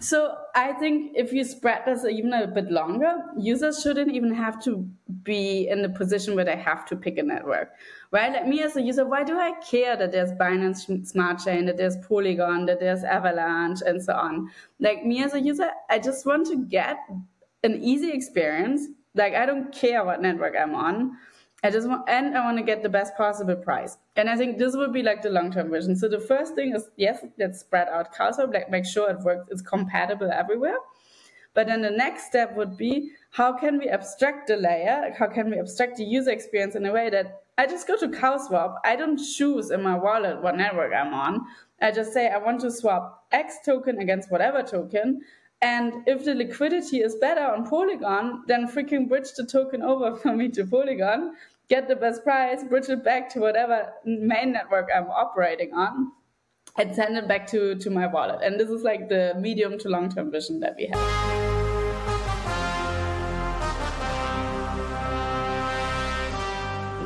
So I think if you spread this even a bit longer, users shouldn't even have to be in the position where they have to pick a network, right? Like me as a user, why do I care that there's Binance Smart Chain, that there's Polygon, that there's Avalanche, and so on? Like me as a user, I just want to get an easy experience. Like I don't care what network I'm on. I just want, and I want to get the best possible price. And I think this would be like the long term vision. So the first thing is, yes, let's spread out CowSwap, like make sure it works, it's compatible everywhere. But then the next step would be, how can we abstract the layer? How can we abstract the user experience in a way that I just go to CowSwap. I don't choose in my wallet what network I'm on. I just say I want to swap X token against whatever token. And if the liquidity is better on Polygon, then freaking bridge the token over for me to Polygon get the best price, bridge it back to whatever main network I'm operating on, and send it back to, to my wallet. And this is like the medium to long term vision that we have.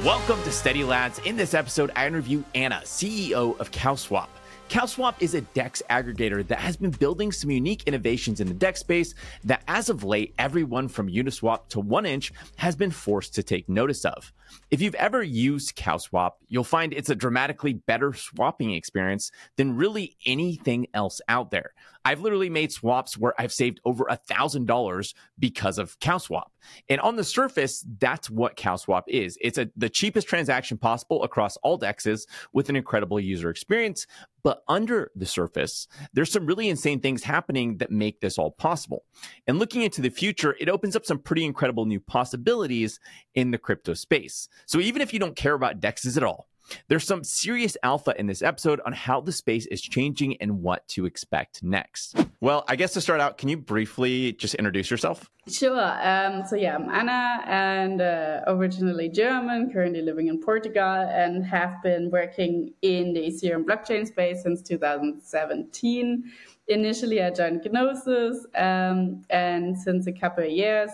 Welcome to Steady Lads. In this episode, I interview Anna, CEO of CowSwap. CowSwap is a DEX aggregator that has been building some unique innovations in the DEX space that, as of late, everyone from Uniswap to 1inch has been forced to take notice of. If you've ever used CowSwap, you'll find it's a dramatically better swapping experience than really anything else out there. I've literally made swaps where I've saved over a thousand dollars because of CowSwap. And on the surface, that's what CowSwap is. It's a, the cheapest transaction possible across all dexes with an incredible user experience. But under the surface, there's some really insane things happening that make this all possible. And looking into the future, it opens up some pretty incredible new possibilities in the crypto space. So even if you don't care about dexes at all, there's some serious alpha in this episode on how the space is changing and what to expect next. Well, I guess to start out, can you briefly just introduce yourself? Sure. Um, so, yeah, I'm Anna and uh, originally German, currently living in Portugal, and have been working in the Ethereum blockchain space since 2017. Initially, I joined Gnosis, um, and since a couple of years,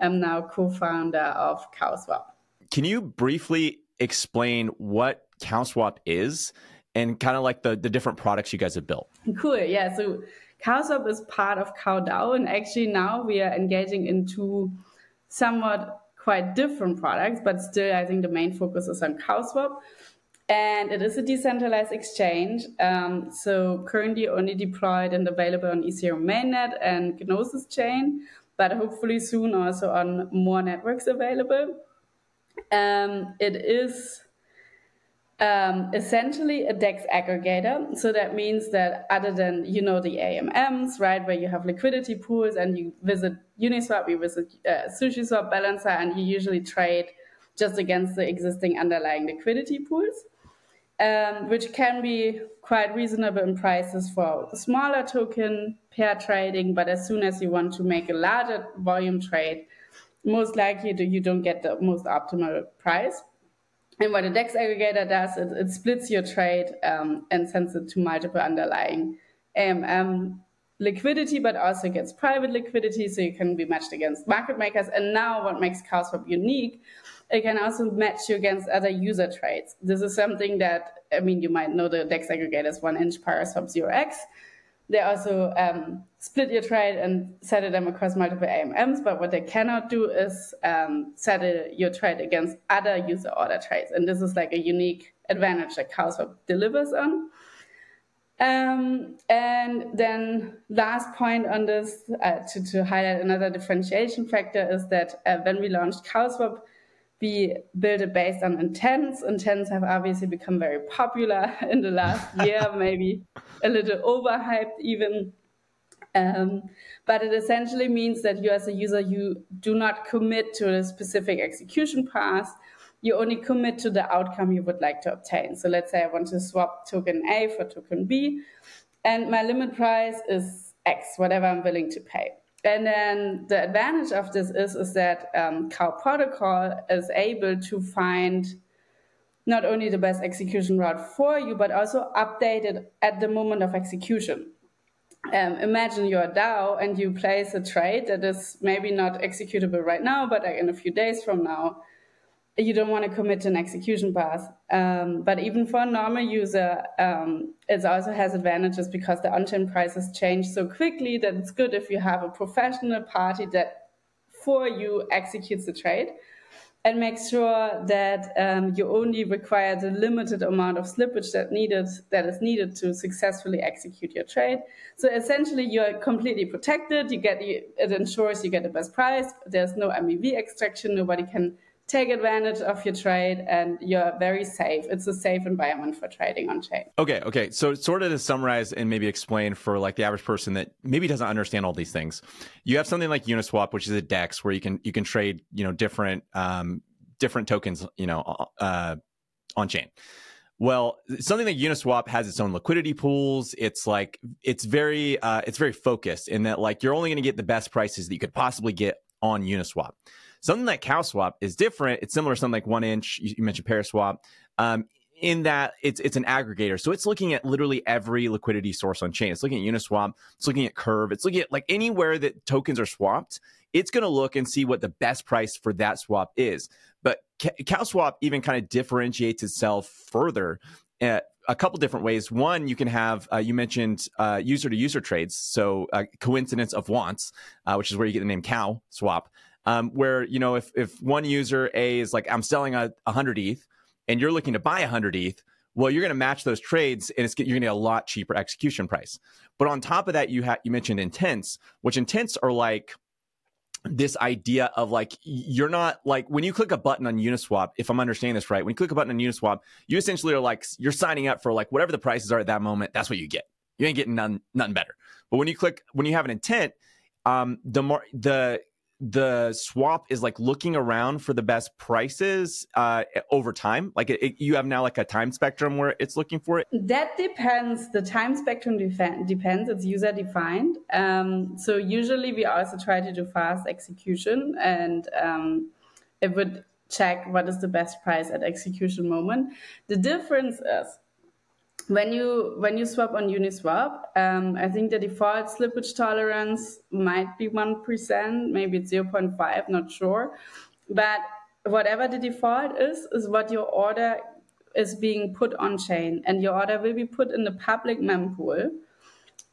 I'm now co founder of CowSwap. Can you briefly explain what CowSwap is and kind of like the, the different products you guys have built. Cool. Yeah. So CowSwap is part of CowDAO. And actually now we are engaging into somewhat quite different products, but still I think the main focus is on CowSwap. And it is a decentralized exchange. Um, so currently only deployed and available on Ethereum mainnet and Gnosis chain, but hopefully soon also on more networks available. Um, it is um, essentially a DEX aggregator. So that means that other than, you know, the AMMs, right, where you have liquidity pools and you visit Uniswap, you visit uh, SushiSwap, Balancer, and you usually trade just against the existing underlying liquidity pools, um, which can be quite reasonable in prices for smaller token pair trading. But as soon as you want to make a larger volume trade, most likely you don't get the most optimal price. And what a DEX aggregator does, it, it splits your trade um, and sends it to multiple underlying AMM liquidity, but also gets private liquidity, so you can be matched against market makers. And now, what makes CowSwap unique, it can also match you against other user trades. This is something that, I mean, you might know the DEX aggregators, 1inch, Paraswap, 0x. They also um, split your trade and settle them across multiple AMMs, but what they cannot do is um, settle your trade against other user order trades. And this is like a unique advantage that CowSwap delivers on. Um, and then last point on this, uh, to, to highlight another differentiation factor is that uh, when we launched CowSwap, we built it based on intents. Intents have obviously become very popular in the last year, maybe a little overhyped even. Um, but it essentially means that you, as a user, you do not commit to a specific execution path. You only commit to the outcome you would like to obtain. So let's say I want to swap token A for token B, and my limit price is X, whatever I'm willing to pay. And then the advantage of this is, is that um, Cow Protocol is able to find not only the best execution route for you, but also update it at the moment of execution. Um, imagine you're a DAO and you place a trade that is maybe not executable right now, but like in a few days from now. You don't want to commit to an execution path. Um, but even for a normal user, um, it also has advantages because the on-chain prices change so quickly that it's good if you have a professional party that for you executes the trade and make sure that um, you only require the limited amount of slippage that needed that is needed to successfully execute your trade. So essentially, you're completely protected. You get it ensures you get the best price. There's no MEV extraction. Nobody can take advantage of your trade and you're very safe. It's a safe environment for trading on chain. Okay, okay. So sort of to summarize and maybe explain for like the average person that maybe doesn't understand all these things. You have something like Uniswap, which is a DEX where you can you can trade, you know, different um different tokens, you know, uh on chain. Well, something like Uniswap has its own liquidity pools. It's like it's very uh, it's very focused in that like you're only going to get the best prices that you could possibly get on Uniswap. Something like CowSwap is different. It's similar to something like 1inch. You, mentioned Paraswap. Um, in that it's it's an aggregator. So it's looking at literally every liquidity source on chain. It's looking at Uniswap, it's looking at Curve, it's looking at like anywhere that tokens are swapped, it's going to look and see what the best price for that swap is. But CowSwap even kind of differentiates itself further at a couple different ways. One, you can have uh, you mentioned user to user trades, so uh, coincidence of wants, uh, which is where you get the name Cow Swap um, where you know if if one user A is like I'm selling a, a hundred ETH and you're looking to buy a hundred ETH, well you're going to match those trades and it's you're going to get a lot cheaper execution price. But on top of that, you have you mentioned intents, which intents are like this idea of like you're not like when you click a button on Uniswap, if I'm understanding this right, when you click a button on Uniswap, you essentially are like you're signing up for like whatever the prices are at that moment. That's what you get. You ain't getting none nothing better. But when you click when you have an intent, um, the more the the swap is like looking around for the best prices uh, over time. Like it, you have now like a time spectrum where it's looking for it. That depends. The time spectrum depends. It's user defined um, so usually we also try to do fast execution and um, it would check what is the best price at execution moment. The difference is when you when you swap on Uniswap, um, I think the default slippage tolerance might be one percent, maybe it's zero point five, not sure. But whatever the default is, is what your order is being put on chain, and your order will be put in the public mempool.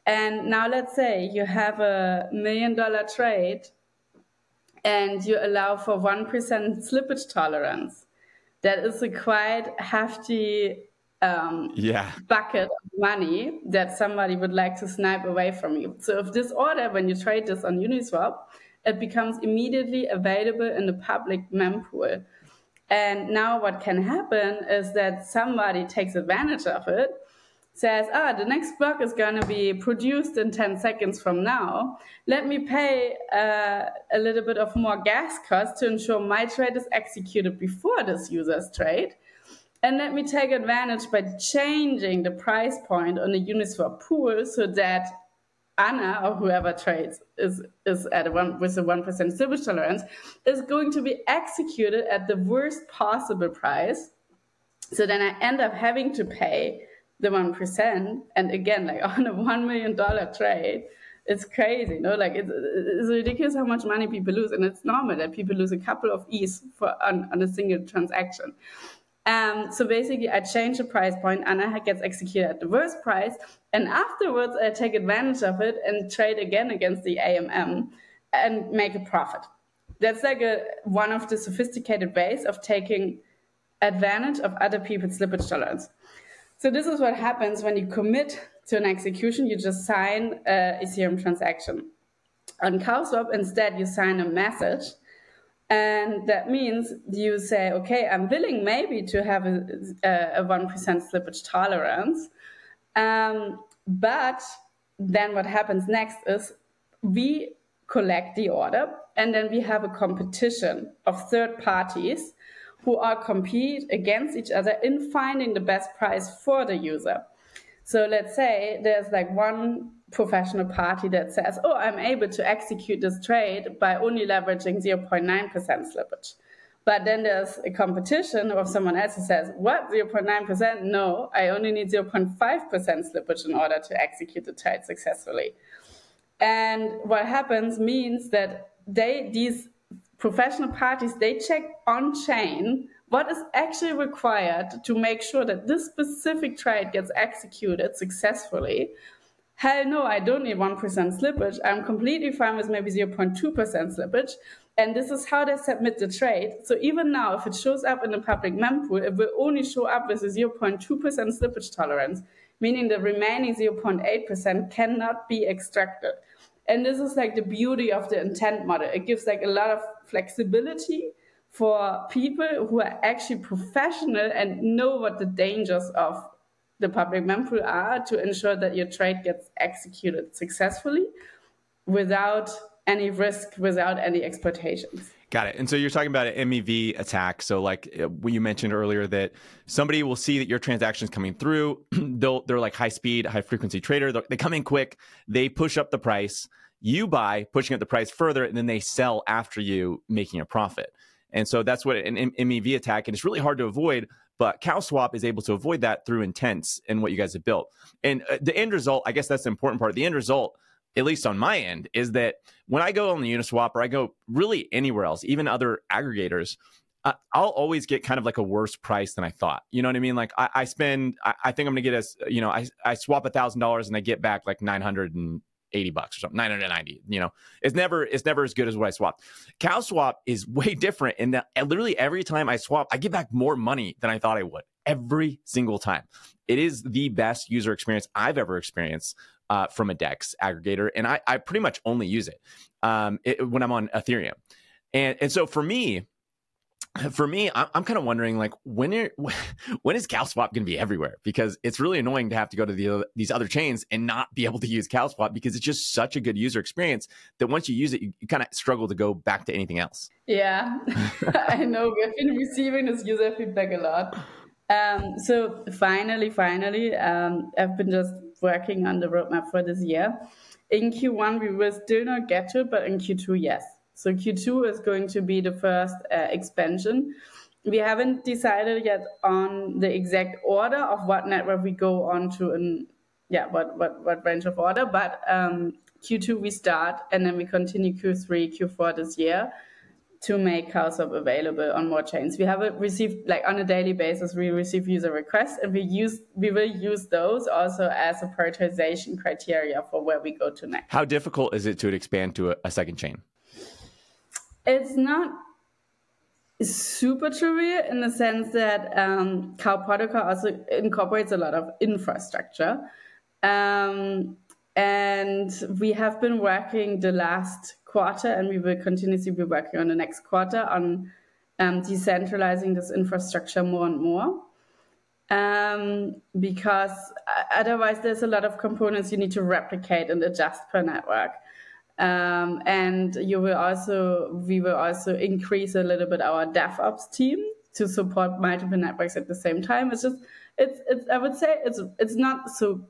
And now let's say you have a million dollar trade, and you allow for one percent slippage tolerance. That is a quite hefty um, yeah. bucket of money that somebody would like to snipe away from you. So if this order, when you trade this on Uniswap, it becomes immediately available in the public mempool. And now what can happen is that somebody takes advantage of it, says, ah, the next block is going to be produced in 10 seconds from now. Let me pay uh, a little bit of more gas cost to ensure my trade is executed before this user's trade and let me take advantage by changing the price point on the Uniswap pool so that Anna or whoever trades is is at a one with a one percent slippage tolerance is going to be executed at the worst possible price. So then I end up having to pay the one percent, and again, like on a one million dollar trade, it's crazy, you know. Like it's, it's ridiculous how much money people lose, and it's normal that people lose a couple of ETH for on, on a single transaction. Um, so basically, I change the price point, Anna gets executed at the worst price, and afterwards, I take advantage of it and trade again against the AMM and make a profit. That's like a, one of the sophisticated ways of taking advantage of other people's slippage tolerance. So this is what happens when you commit to an execution. You just sign a Ethereum transaction. On CowSwap, instead, you sign a message and that means you say, okay, I'm willing maybe to have a, a 1% slippage tolerance. Um, but then what happens next is we collect the order and then we have a competition of third parties who are compete against each other in finding the best price for the user. So let's say there's like one professional party that says, oh, I'm able to execute this trade by only leveraging 0.9% slippage. But then there's a competition of someone else who says, what, 0.9%? No, I only need 0.5% slippage in order to execute the trade successfully. And what happens means that they, these professional parties, they check on chain what is actually required to make sure that this specific trade gets executed successfully. Hell no, I don't need 1% slippage. I'm completely fine with maybe 0.2% slippage. And this is how they submit the trade. So even now, if it shows up in the public mempool, it will only show up with a 0.2% slippage tolerance, meaning the remaining 0.8% cannot be extracted. And this is like the beauty of the intent model. It gives like a lot of flexibility for people who are actually professional and know what the dangers of the public mempool are to ensure that your trade gets executed successfully without any risk, without any exploitations. Got it. And so you're talking about an MEV attack. So like uh, you mentioned earlier that somebody will see that your transaction is coming through. They'll, they're like high speed, high frequency trader. They come in quick. They push up the price you buy, pushing up the price further, and then they sell after you, making a profit. And so that's what an MEV attack, and it's really hard to avoid. But CowSwap is able to avoid that through intents and what you guys have built. And uh, the end result, I guess that's the important part. The end result, at least on my end, is that when I go on the Uniswap or I go really anywhere else, even other aggregators, uh, I'll always get kind of like a worse price than I thought. You know what I mean? Like I, I spend, I, I, think I'm gonna get a, you know, I, I swap a thousand dollars and I get back like nine hundred and 80 bucks or something, 990. You know, it's never it's never as good as what I swap. Cow swap is way different in that literally every time I swap, I get back more money than I thought I would every single time. It is the best user experience I've ever experienced uh, from a DEX aggregator, and I, I pretty much only use it, um, it when I'm on Ethereum. And and so for me, for me, I'm, I'm kind of wondering like when are, when is CowSwap going to be everywhere? Because it's really annoying to have to go to the, these other chains and not be able to use CowSwap because it's just such a good user experience that once you use it, you, you kind of struggle to go back to anything else. Yeah, I know. We've been receiving this user feedback a lot. Um, so finally, finally, um, I've been just working on the roadmap for this year. In Q1, we will still not get to it, but in Q2, yes. So Q2 is going to be the first uh, expansion. We haven't decided yet on the exact order of what network we go on to and yeah, what, what, what range of order, but um, Q2 we start and then we continue Q3, Q4 this year to make CowSwap available on more chains. We have received like on a daily basis, we receive user requests and we use we will use those also as a prioritization criteria for where we go to next. How difficult is it to expand to a, a second chain? It's not super trivial in the sense that um, also incorporates a lot of infrastructure. Um, and we have been working the last quarter, and we will continuously be working on the next quarter on um, decentralizing this infrastructure more and more. Um, because uh, otherwise, there's a lot of components you need to replicate and adjust per network. Um, and you will also, we will also increase a little bit our DevOps team to support multiple networks at the same time. It's just, it's, it's, I would say it's, it's not so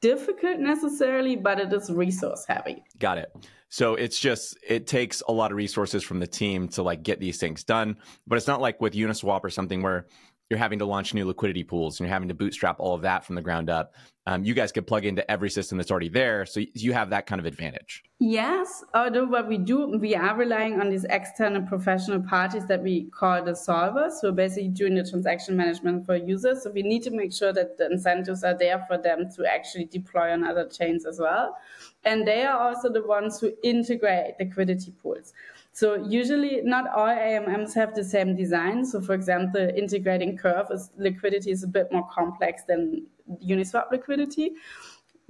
difficult necessarily, but it is resource heavy. Got it. So it's just it takes a lot of resources from the team to like get these things done. But it's not like with Uniswap or something where you're having to launch new liquidity pools and you're having to bootstrap all of that from the ground up. Um, you guys could plug into every system that's already there. So you have that kind of advantage. Yes, although what we do, we are relying on these external professional parties that we call the solvers. So basically doing the transaction management for users. So we need to make sure that the incentives are there for them to actually deploy on other chains as well. And they are also the ones who integrate liquidity pools. So usually not all AMMs have the same design. So for example, integrating Curve is, liquidity is a bit more complex than Uniswap liquidity,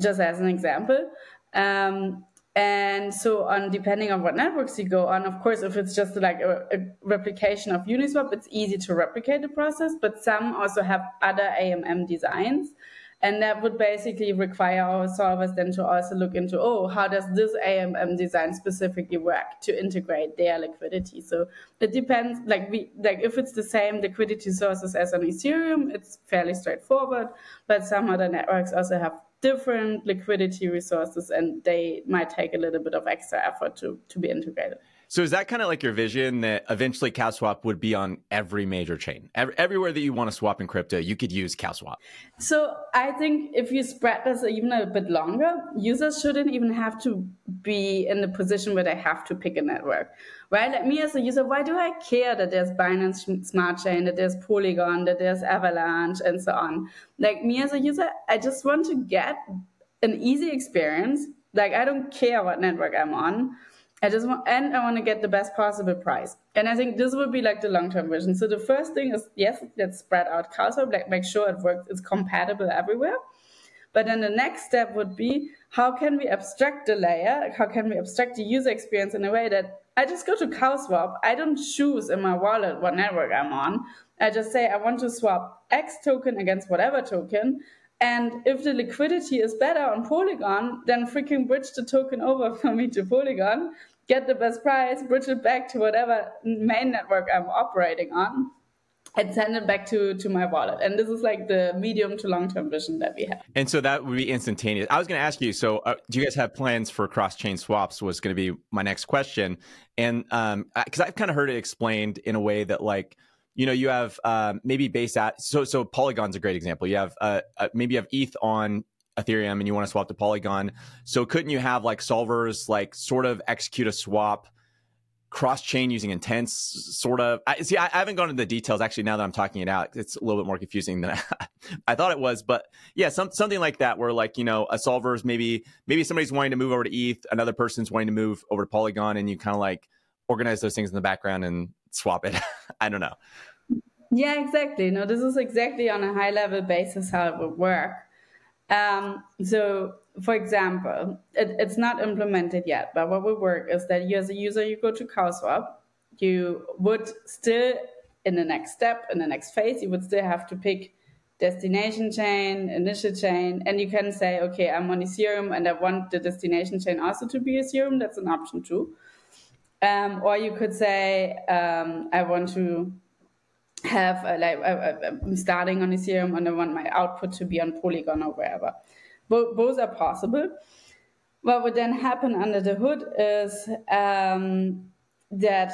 just as an example. Um, and so on, depending on what networks you go on, of course, if it's just like a, a, replication of Uniswap, it's easy to replicate the process, but some also have other AMM designs. And that would basically require our solvers then to also look into, oh, how does this AMM design specifically work to integrate their liquidity? So it depends, like we, like if it's the same liquidity sources as on Ethereum, it's fairly straightforward. But some other networks also have different liquidity resources and they might take a little bit of extra effort to, to be integrated. So is that kind of like your vision that eventually CowSwap would be on every major chain? Every, everywhere that you want to swap in crypto, you could use CowSwap. So I think if you spread this even a bit longer, users shouldn't even have to be in the position where they have to pick a network. Right? Like me as a user, why do I care that there's Binance Smart Chain, that there's Polygon, that there's Avalanche, and so on? Like me as a user, I just want to get an easy experience. Like I don't care what network I'm on I just want, and I want to get the best possible price. And I think this would be like the long term vision. So the first thing is, yes, let's spread out CowSwap, like make sure it works, it's compatible everywhere. But then the next step would be, how can we abstract the layer? How can we abstract the user experience in a way that I just go to CowSwap, I don't choose in my wallet what network I'm on. I just say I want to swap X token against whatever token. And if the liquidity is better on Polygon, then freaking bridge the token over for me to Polygon get the best price, bridge it back to whatever main network I'm operating on, and send it back to to my wallet. And this is like the medium to long term vision that we have. And so that would be instantaneous. I was going to ask you. So, uh, do you guys have plans for cross chain swaps? Was going to be my next question. And um, because I've kind of heard it explained in a way that like you know you have uh, maybe base at so so polygon's a great example you have uh, uh, maybe you have eth on Ethereum and you want to swap to Polygon. So couldn't you have like solvers like sort of execute a swap cross chain using intents sort of? I, see I, I, haven't gone into the details actually now that i'm talking it out. It's a little bit more confusing than i, I thought it was but yeah some, something like that where like you know a solver is maybe maybe somebody's wanting to move over to eth another person's wanting to move over to polygon and you kind of like organize those things in the background and swap it. I don't know. Yeah exactly. No this is exactly on a high level basis how it would work um, so, for example, it, it's not implemented yet, but what will work is that you, as a user, you go to CowSwap, you would still, in the next step, in the next phase, you would still have to pick destination chain, initial chain, and you can say, okay, I'm on Ethereum and I want the destination chain also to be Ethereum. That's an option too. Um, or you could say, um, I want to have uh, like I'm starting on Ethereum and I want my output to be on Polygon or wherever. Bo- both are possible. What would then happen under the hood is um, that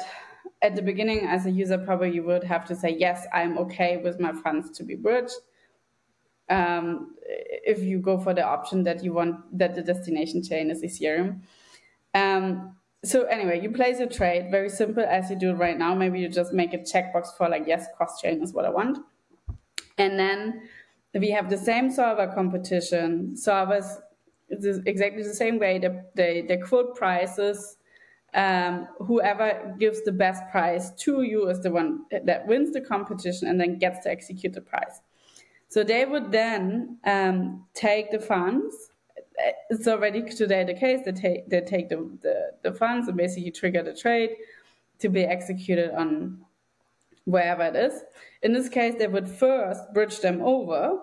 at the beginning, as a user, probably you would have to say, yes, I'm okay with my funds to be bridged. Um, if you go for the option that you want that the destination chain is Ethereum. Um, so anyway, you place a trade, very simple as you do it right now. Maybe you just make a checkbox for like, yes, cross chain is what I want. And then we have the same solver competition. Solvers it's exactly the same way. They, they, they quote prices. Um, whoever gives the best price to you is the one that wins the competition and then gets to execute the price. So they would then um, take the funds it's already today the case. They take they take the, the, the funds and basically trigger the trade to be executed on wherever it is. In this case, they would first bridge them over,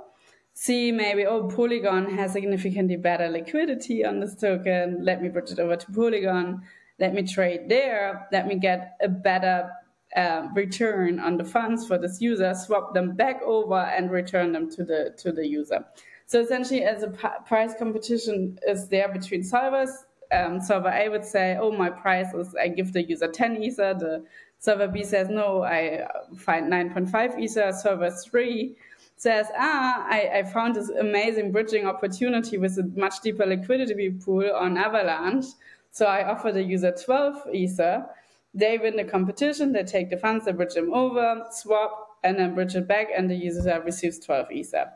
see maybe, oh, Polygon has significantly better liquidity on this token. Let me bridge it over to Polygon. Let me trade there. Let me get a better uh, return on the funds for this user, swap them back over, and return them to the to the user. So essentially, as a price competition is there between solvers, um, solver A would say, "Oh, my price is I give the user 10 ether." The solver B says, "No, I uh, find 9.5 ether." Solver 3 says, "Ah, I, I found this amazing bridging opportunity with a much deeper liquidity pool on Avalanche, so I offer the user 12 ether." They win the competition. They take the funds, they bridge them over, swap, and then bridge it back, and the user receives 12 ether.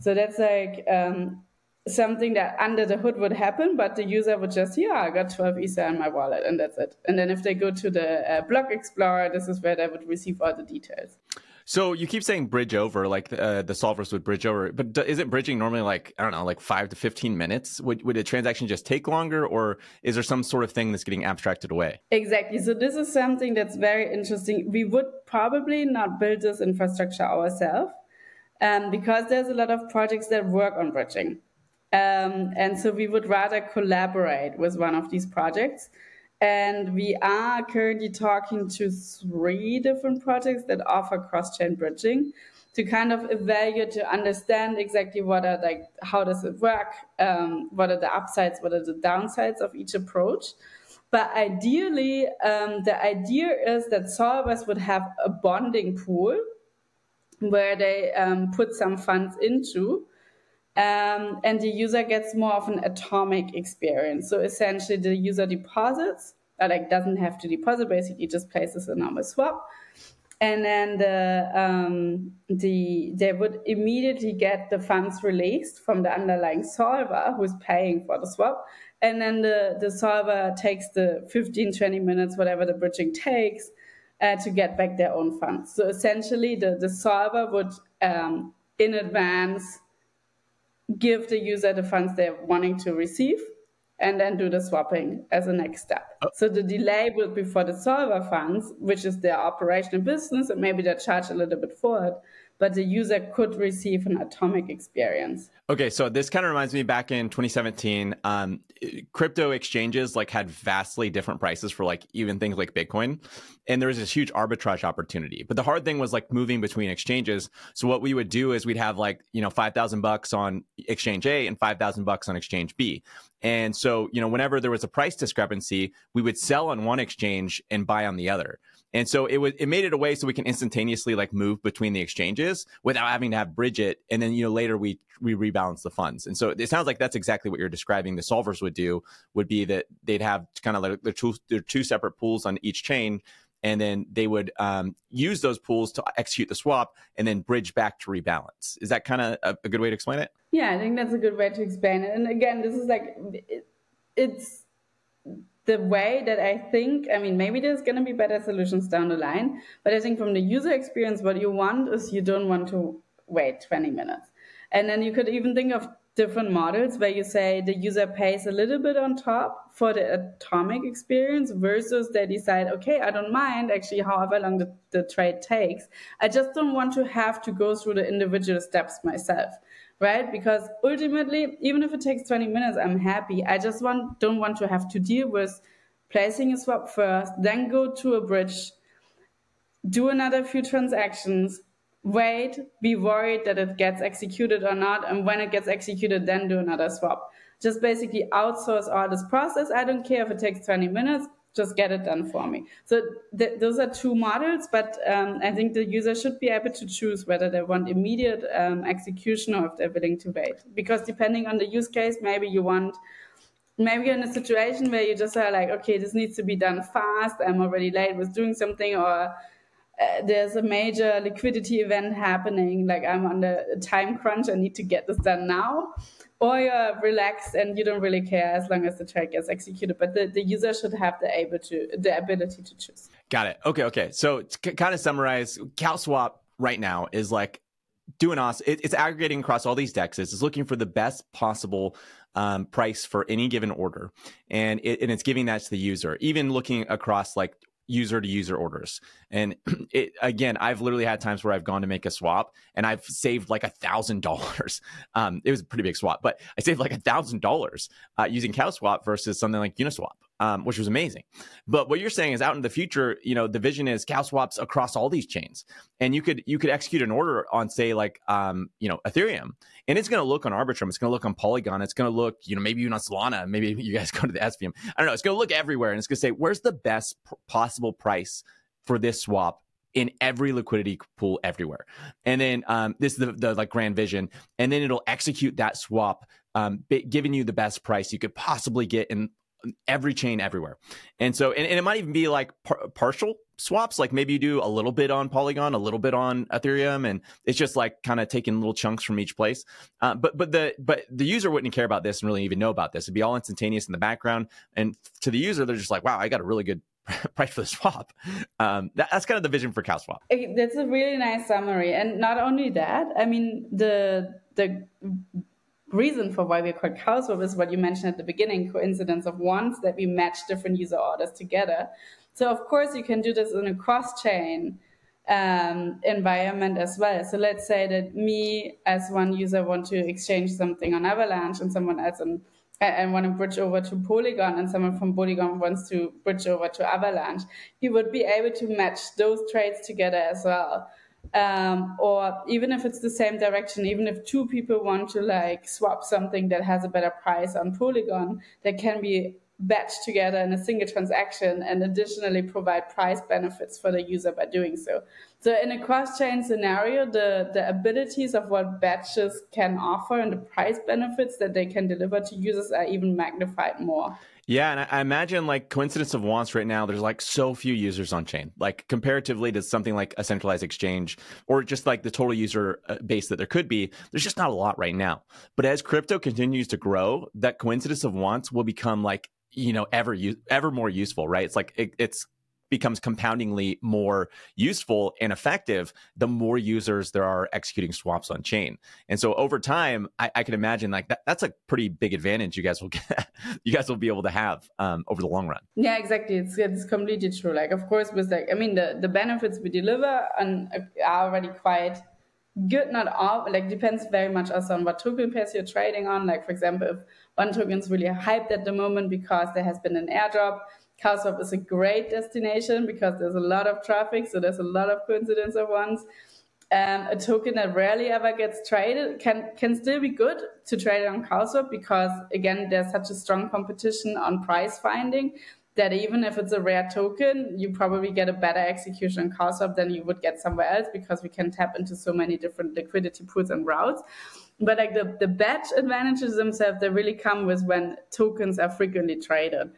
So that's like um, something that under the hood would happen, but the user would just, yeah, I got 12 Ether in my wallet, and that's it. And then if they go to the uh, block explorer, this is where they would receive all the details. So you keep saying bridge over, like uh, the solvers would bridge over, but isn't bridging normally like I don't know, like five to fifteen minutes? Would would a transaction just take longer, or is there some sort of thing that's getting abstracted away? Exactly. So this is something that's very interesting. We would probably not build this infrastructure ourselves um, because there's a lot of projects that work on bridging. Um, and so we would rather collaborate with one of these projects. And we are currently talking to three different projects that offer cross chain bridging to kind of evaluate to understand exactly what are like how does it work, um, what are the upsides, what are the downsides of each approach. But ideally, um, the idea is that solvers would have a bonding pool where they um, put some funds into. Um, and the user gets more of an atomic experience. So essentially, the user deposits, or like doesn't have to deposit, basically just places a normal swap, and then the um, the they would immediately get the funds released from the underlying solver who's paying for the swap, and then the the solver takes the 15 20 minutes whatever the bridging takes uh, to get back their own funds. So essentially, the the solver would um, in advance give the user the funds they're wanting to receive and then do the swapping as a next step. Oh. So the delay will be for the solver funds, which is their operational business, and maybe they charge a little bit for it but the user could receive an atomic experience. Okay, so this kind of reminds me back in 2017, um, crypto exchanges like had vastly different prices for like even things like Bitcoin, and there was this huge arbitrage opportunity. But the hard thing was like moving between exchanges. So what we would do is we'd have like you know five thousand bucks on exchange A and five thousand bucks on exchange B, and so you know whenever there was a price discrepancy, we would sell on one exchange and buy on the other. And so it was it made it a way so we can instantaneously like move between the exchanges without having to have bridge it. And then you know later we we rebalance the funds. And so it sounds like that's exactly what you're describing. The solvers would do would be that they'd have kind of like their two their two separate pools on each chain. And then they would um, use those pools to execute the swap and then bridge back to rebalance. Is that kind of a, a good way to explain it? Yeah, I think that's a good way to explain it. And again, this is like it, it's the way that I think, I mean, maybe there's going to be better solutions down the line, but I think from the user experience, what you want is you don't want to wait 20 minutes. And then you could even think of different models where you say the user pays a little bit on top for the atomic experience versus they decide, okay, I don't mind actually however long the, the trade takes. I just don't want to have to go through the individual steps myself right? Because ultimately, even if it takes 20 minutes, I'm happy. I just want don't want to have to deal with placing a swap first, then go to a bridge, do another few transactions, wait, be worried that it gets executed or not, and when it gets executed, then do another swap. Just basically outsource all this process. I don't care if it takes 20 minutes just get it done for me. So th- those are two models, but um, I think the user should be able to choose whether they want immediate um, execution or if they're willing to wait. Because depending on the use case, maybe you want, maybe you're in a situation where you just are like, okay, this needs to be done fast. I'm already late with doing something, or uh, there's a major liquidity event happening. Like I'm on the time crunch. I need to get this done now or you're relaxed and you don't really care as long as the trade gets executed. But the, the user should have the able to the ability to choose. Got it. Okay. Okay. So to kind of summarize, CowSwap right now is like doing awesome. It, it's aggregating across all these dexes. It's looking for the best possible um, price for any given order, and it, and it's giving that to the user. Even looking across like user to user orders. And it again, I've literally had times where I've gone to make a swap and I've saved like a thousand dollars. Um, it was a pretty big swap, but I saved like a thousand dollars uh, using CowSwap versus something like Uniswap um, which was amazing. But what you're saying is out in the future, you know, the vision is cow swaps across all these chains, and you could you could execute an order on say like um, you know Ethereum, and it's going to look on Arbitrum, it's going to look on Polygon, it's going to look you know maybe even on Solana, maybe you guys go to the SVM, I don't know, it's going to look everywhere, and it's going to say where's the best possible price for this swap in every liquidity pool everywhere. And then um, this is the, the like grand vision. And then it'll execute that swap, um, giving you the best price you could possibly get in every chain everywhere. And so, and, and it might even be like par- partial swaps. Like maybe you do a little bit on Polygon, a little bit on Ethereum, and it's just like kind of taking little chunks from each place. Uh, but but the but the user wouldn't care about this and really even know about this. It'd be all instantaneous in the background. And to the user, they're just like, wow, I got a really good price for the swap. Um, that, that's kind of the vision for CowSwap. That's a really nice summary. And not only that, I mean the the reason for why we're called CowSwap is what you mentioned at the beginning coincidence of wants that we match different user orders together. So, of course, you can do this in a cross chain um, environment as well. So, let's say that me, as one user, want to exchange something on Avalanche and someone else on and want to bridge over to Polygon, and someone from Polygon wants to bridge over to Avalanche, you would be able to match those trades together as well um, or even if it's the same direction, even if two people want to like swap something that has a better price on Polygon, there can be batched together in a single transaction and additionally provide price benefits for the user by doing so. So in a cross-chain scenario, the, the abilities of what batches can offer and the price benefits that they can deliver to users are even magnified more. Yeah, and I imagine like coincidence of wants right now, there's like so few users on chain. Like comparatively to something like a centralized exchange or just like the total user uh, base that there could be, there's just not a lot right now. But as crypto continues to grow, that coincidence of wants will become like you know ever ever more useful right it's like it, it's becomes compoundingly more useful and effective the more users there are executing swaps on chain. And so over time i, I can imagine like that, that's a pretty big advantage you guys will get you guys will be able to have um, over the long run. Yeah exactly. It's, it's completely true. Like of course with like i mean the, the benefits we deliver and are already quite good. Not all like depends very much also on what token pairs you're trading on. Like for example if one token is really hyped at the moment because there has been an airdrop CowSwap is a great destination because there's a lot of traffic, so there's a lot of coincidence of wants. Um, a token that rarely ever gets traded can can still be good to trade on CowSwap because again there's such a strong competition on price finding that even if it's a rare token, you probably get a better execution on CowSwap than you would get somewhere else because we can tap into so many different liquidity pools and routes. But like the, the batch advantages themselves, they really come with when tokens are frequently traded.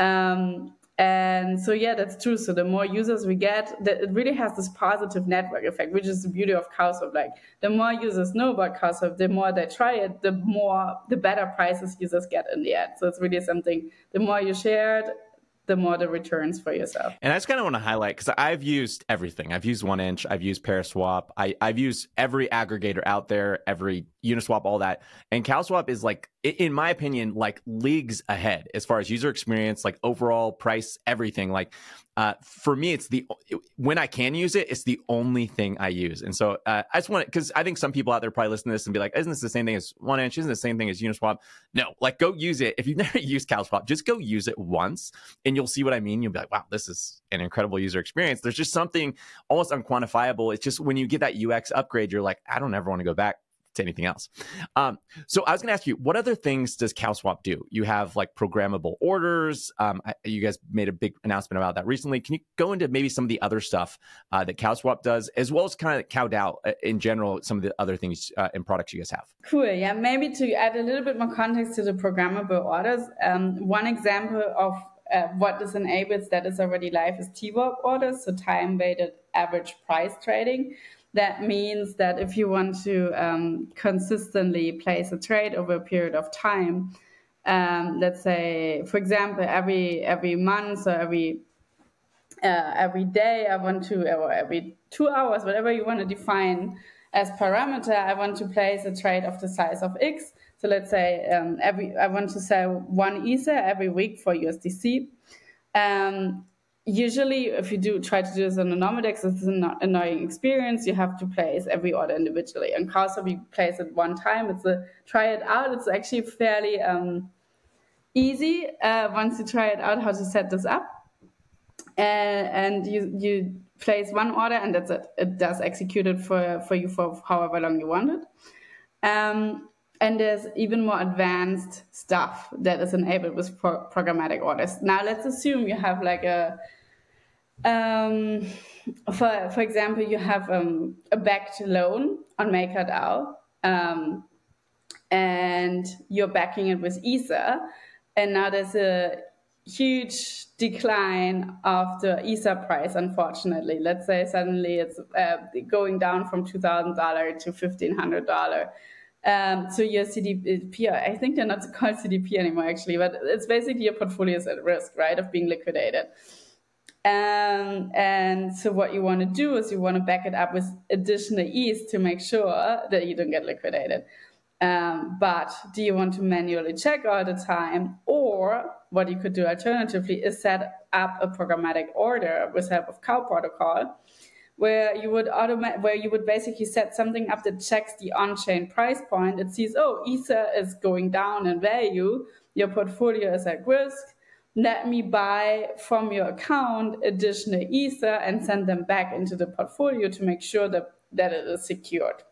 Um, and so yeah, that's true. So the more users we get, that it really has this positive network effect, which is the beauty of CowSwap. Like the more users know about CowSwap, the more they try it, the more the better prices users get in the end. So it's really something. The more you share it, the more the returns for yourself. And I just kind of want to highlight because I've used everything. I've used 1inch, I've used Paraswap, I, I've used every aggregator out there, every Uniswap, all that. And CowSwap is like, in my opinion, like leagues ahead as far as user experience, like overall price, everything. Like uh, for me, it's the when I can use it, it's the only thing I use. And so uh, I just want because I think some people out there probably listen to this and be like, "Isn't this the same thing as 1inch? Isn't the same thing as Uniswap?" No, like go use it. If you've never used CowSwap, just go use it once, and you'll see what I mean. You'll be like, "Wow, this is an incredible user experience." There's just something almost unquantifiable. It's just when you get that UX upgrade, you're like, "I don't ever want to go back to anything else. Um, so I was going to ask you, what other things does CowSwap do? You have like programmable orders. Um, I, you guys made a big announcement about that recently. Can you go into maybe some of the other stuff uh, that CowSwap does, as well as kind of CowDAO uh, in general, some of the other things uh, and products you guys have? Cool. Yeah, maybe to add a little bit more context to the programmable orders. Um, one example of uh, what this enables that is already live is TWAP orders, so time weighted average price trading. That means that if you want to um, consistently place a trade over a period of time, um, let's say, for example, every every month or every uh, every day, I want to, or every two hours, whatever you want to define as parameter, I want to place a trade of the size of X. So let's say um, every I want to sell one Ether every week for USDC. Um, usually if you do try to do this on a Nomidex, it's an annoying experience. You have to place every order individually. And CowSwap, we place it one time. It's a try it out. It's actually fairly um, easy uh, once you try it out how to set this up. Uh, and you you place one order and that's it. It does execute it for, for you for however long you want it. Um, and there's even more advanced stuff that is enabled with pro- programmatic orders. Now let's assume you have like a um, for for example, you have um, a backed loan on MakerDAO, um, and you're backing it with Ether, and now there's a huge decline of the Ether price. Unfortunately, let's say suddenly it's uh, going down from two thousand dollar to fifteen hundred dollar. Um, so your CDP, I think they're not called CDP anymore, actually, but it's basically your portfolio is at risk, right, of being liquidated. Um, and so what you want to do is you want to back it up with additional ETH to make sure that you don't get liquidated. Um, but do you want to manually check all the time? Or what you could do alternatively is set up a programmatic order with help of Cow Protocol, where you would automate, where you would basically set something up that checks the on-chain price point. It sees, oh, Ether is going down in value, your portfolio is at risk let me buy from your account additional Ether and send them back into the portfolio to make sure that, that it is secured.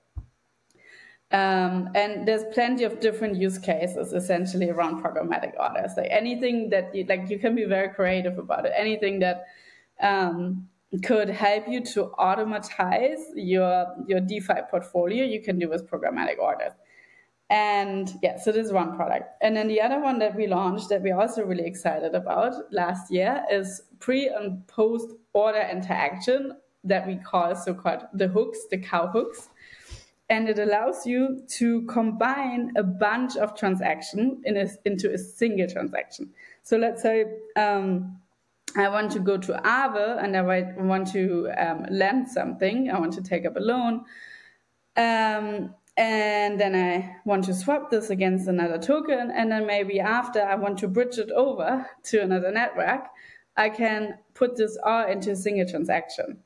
Um, and there's plenty of different use cases essentially around programmatic orders. Like anything that you, like you can be very creative about it. Anything that um, could help you to automatize your your DeFi portfolio, you can do with programmatic orders. And yeah, so this is one product. And then the other one that we launched that we're also really excited about last year is pre and post order interaction that we call so called the hooks, the cow hooks and it allows you to combine a bunch of transactions in into a single transaction. So let's say um, I want to go to Aave and I want to um, lend something. I want to take up a loan. Um, and then I want to swap this against another token. And then maybe after I want to bridge it over to another network, I can put this all into a single transaction.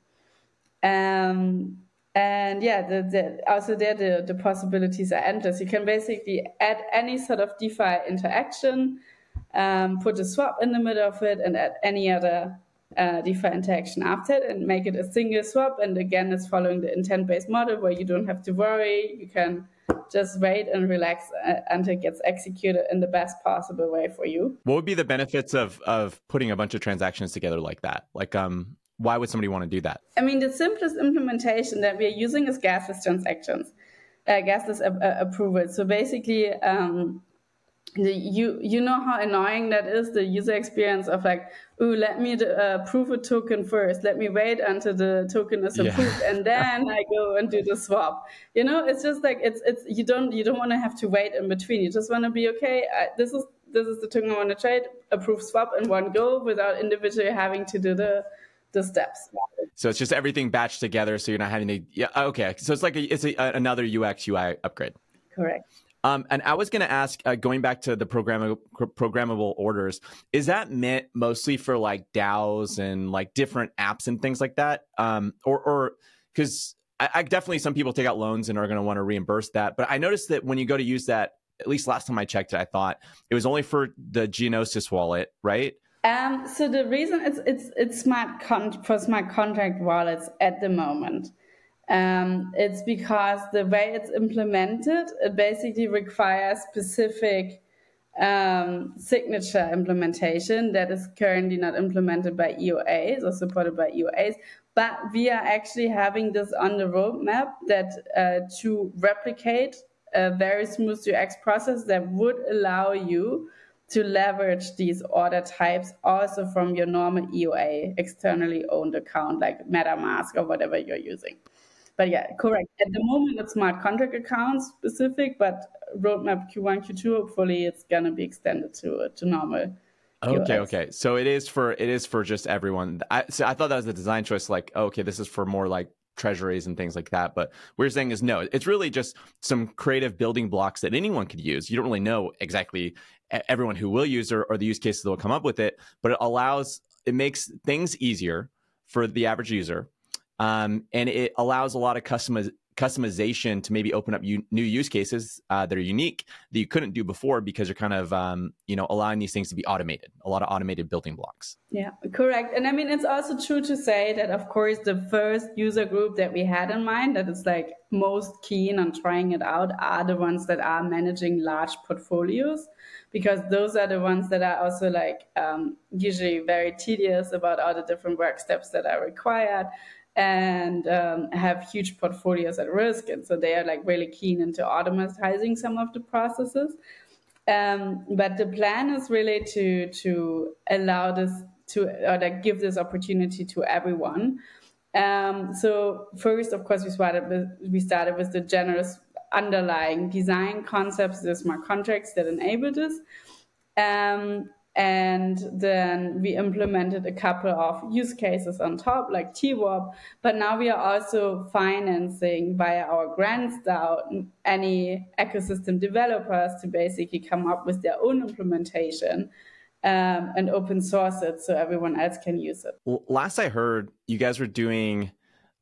Um, and yeah, the, the, also there the, the possibilities are endless. You can basically add any sort of DeFi interaction, um, put a swap in the middle of it, and add any other uh, DeFi interaction after it, and make it a single swap. And again, it's following the intent-based model where you don't have to worry. You can just wait and relax uh, until it gets executed in the best possible way for you. What would be the benefits of of putting a bunch of transactions together like that? Like, um, why would somebody want to do that? I mean, the simplest implementation that we're using is gasless transactions, uh, gasless uh, approval. So basically, um, the, you you know how annoying that is the user experience of like ooh let me uh, approve a token first let me wait until the token is approved yeah. and then i go and do the swap you know it's just like it's it's you don't you don't want to have to wait in between you just want to be okay I, this is this is the token i want to trade approve swap in one go without individually having to do the the steps. So it's just everything batched together, so you're not having to. Yeah, okay. So it's like a, it's a, another UX UI upgrade. Correct. Um, and I was going to ask, uh, going back to the programmable programmable orders, is that meant mostly for like DAOs and like different apps and things like that, um, or or because I, I, definitely some people take out loans and are going to want to reimburse that. But I noticed that when you go to use that, at least last time I checked it, I thought it was only for the Gnosis wallet, right? Um, so the reason it's it's it's smart con- for smart contract wallets at the moment. Um, it's because the way it's implemented, it basically requires specific um, signature implementation that is currently not implemented by EOAs or supported by EOAs. But we are actually having this on the roadmap that uh, to replicate a very smooth UX process that would allow you to leverage these order types also from your normal EOA externally owned account like MetaMask or whatever you're using. But yeah, correct. At the moment, it's smart contract accounts specific, but roadmap Q1, Q2, hopefully it's going to be extended to, to normal. Okay, okay. So it is for it is for just everyone. I so I thought that was a design choice. Like, oh, okay, this is for more like treasuries and things like that. But we're saying is no, it's really just some creative building blocks that anyone could use. You don't really know exactly everyone who will use or, or the use cases that will come up with it, but it allows, it makes things easier for the average user. Um, and it allows a lot of customiz- customization to maybe open up u- new use cases uh, that are unique that you couldn't do before because you're kind of um, you know allowing these things to be automated a lot of automated building blocks. Yeah correct. And i mean it's also true to say that of course the first user group that we had in mind that is like most keen on trying it out are the ones that are managing large portfolios because those are the ones that are also like um, usually very tedious about all the different work steps that are required and um, have huge portfolios at risk. And so they are like really keen into automatizing some of the processes. Um, but the plan is really to to allow this to or like give this opportunity to everyone. Um, so first, of course, we started with we started with the generous underlying design concepts, the smart contracts that enable this. Um, and then we implemented a couple of use cases on top, like TWAP. But now we are also financing via our grants DAO any ecosystem developers to basically come up with their own implementation um, and open source it so everyone else can use it. Well, last I heard, you guys were doing,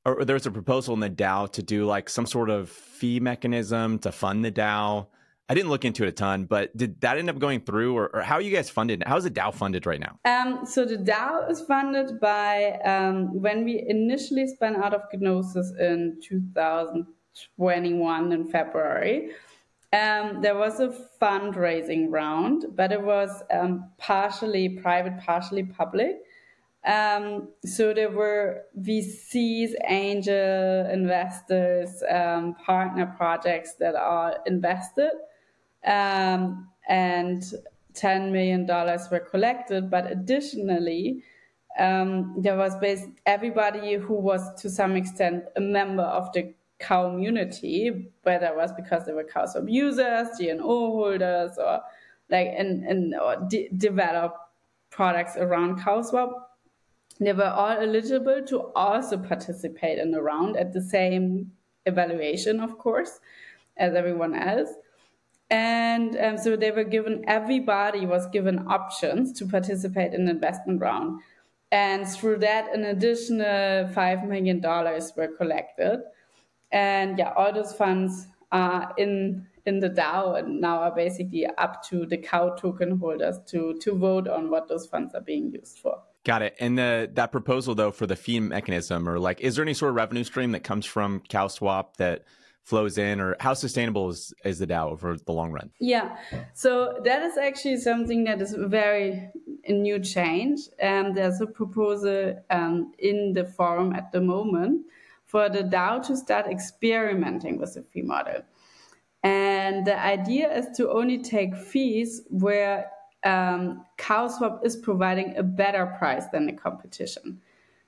or there was a proposal in the DAO to do like some sort of fee mechanism to fund the DAO. I didn't look into it a ton, but did that end up going through, or, or how are you guys funded? How is the DAO funded right now? Um, so the DAO is funded by um, when we initially spun out of Gnosis in 2000. 21 in February. Um, there was a fundraising round, but it was um, partially private, partially public. Um, so there were VCs, angel investors, um, partner projects that are invested, um, and $10 million were collected. But additionally, um, there was basically everybody who was to some extent a member of the cow community, whether it was because they were CowSwap users, GNO holders, or like and and or de- develop products around CowSwap, they were all eligible to also participate in the round at the same evaluation, of course, as everyone else. And um, so they were given, everybody was given options to participate in the investment round. And through that, an additional $5 million were collected. And yeah, all those funds are in in the DAO and now are basically up to the cow token holders to to vote on what those funds are being used for. Got it. And the that proposal though for the fee mechanism or like is there any sort of revenue stream that comes from CowSwap that flows in or how sustainable is, is the DAO over the long run? Yeah. So that is actually something that is very a new change. And there's a proposal um, in the forum at the moment for the DAO to start experimenting with the fee model. And the idea is to only take fees where um, CowSwap is providing a better price than the competition.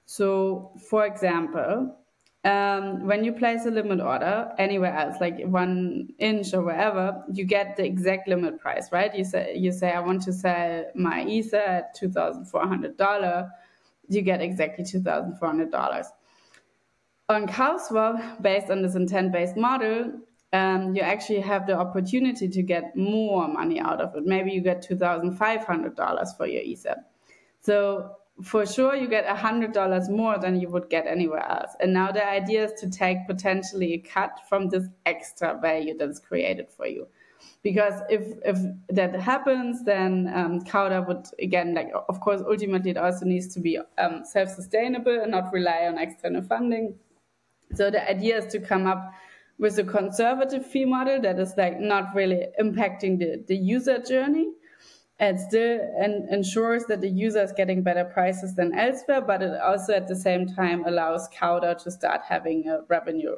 So, for example, um, when you place a limit order anywhere else, like one inch or wherever, you get the exact limit price, right? You say you say I want to sell my Ether at two thousand four hundred dollar, you get exactly two thousand four hundred dollars. On CowSwap, based on this intent-based model, um, you actually have the opportunity to get more money out of it. Maybe you get two thousand five hundred dollars for your Ether. So for sure you get $100 more than you would get anywhere else. And now the idea is to take potentially a cut from this extra value that's created for you. Because if, if that happens, then um, CowDAO would, again, like, of course, ultimately it also needs to be um, self sustainable and not rely on external funding. So the idea is to come up with a conservative fee model that is like not really impacting the, the user journey it still en- ensures that the user is getting better prices than elsewhere, but it also at the same time allows CowDAO to start having a revenue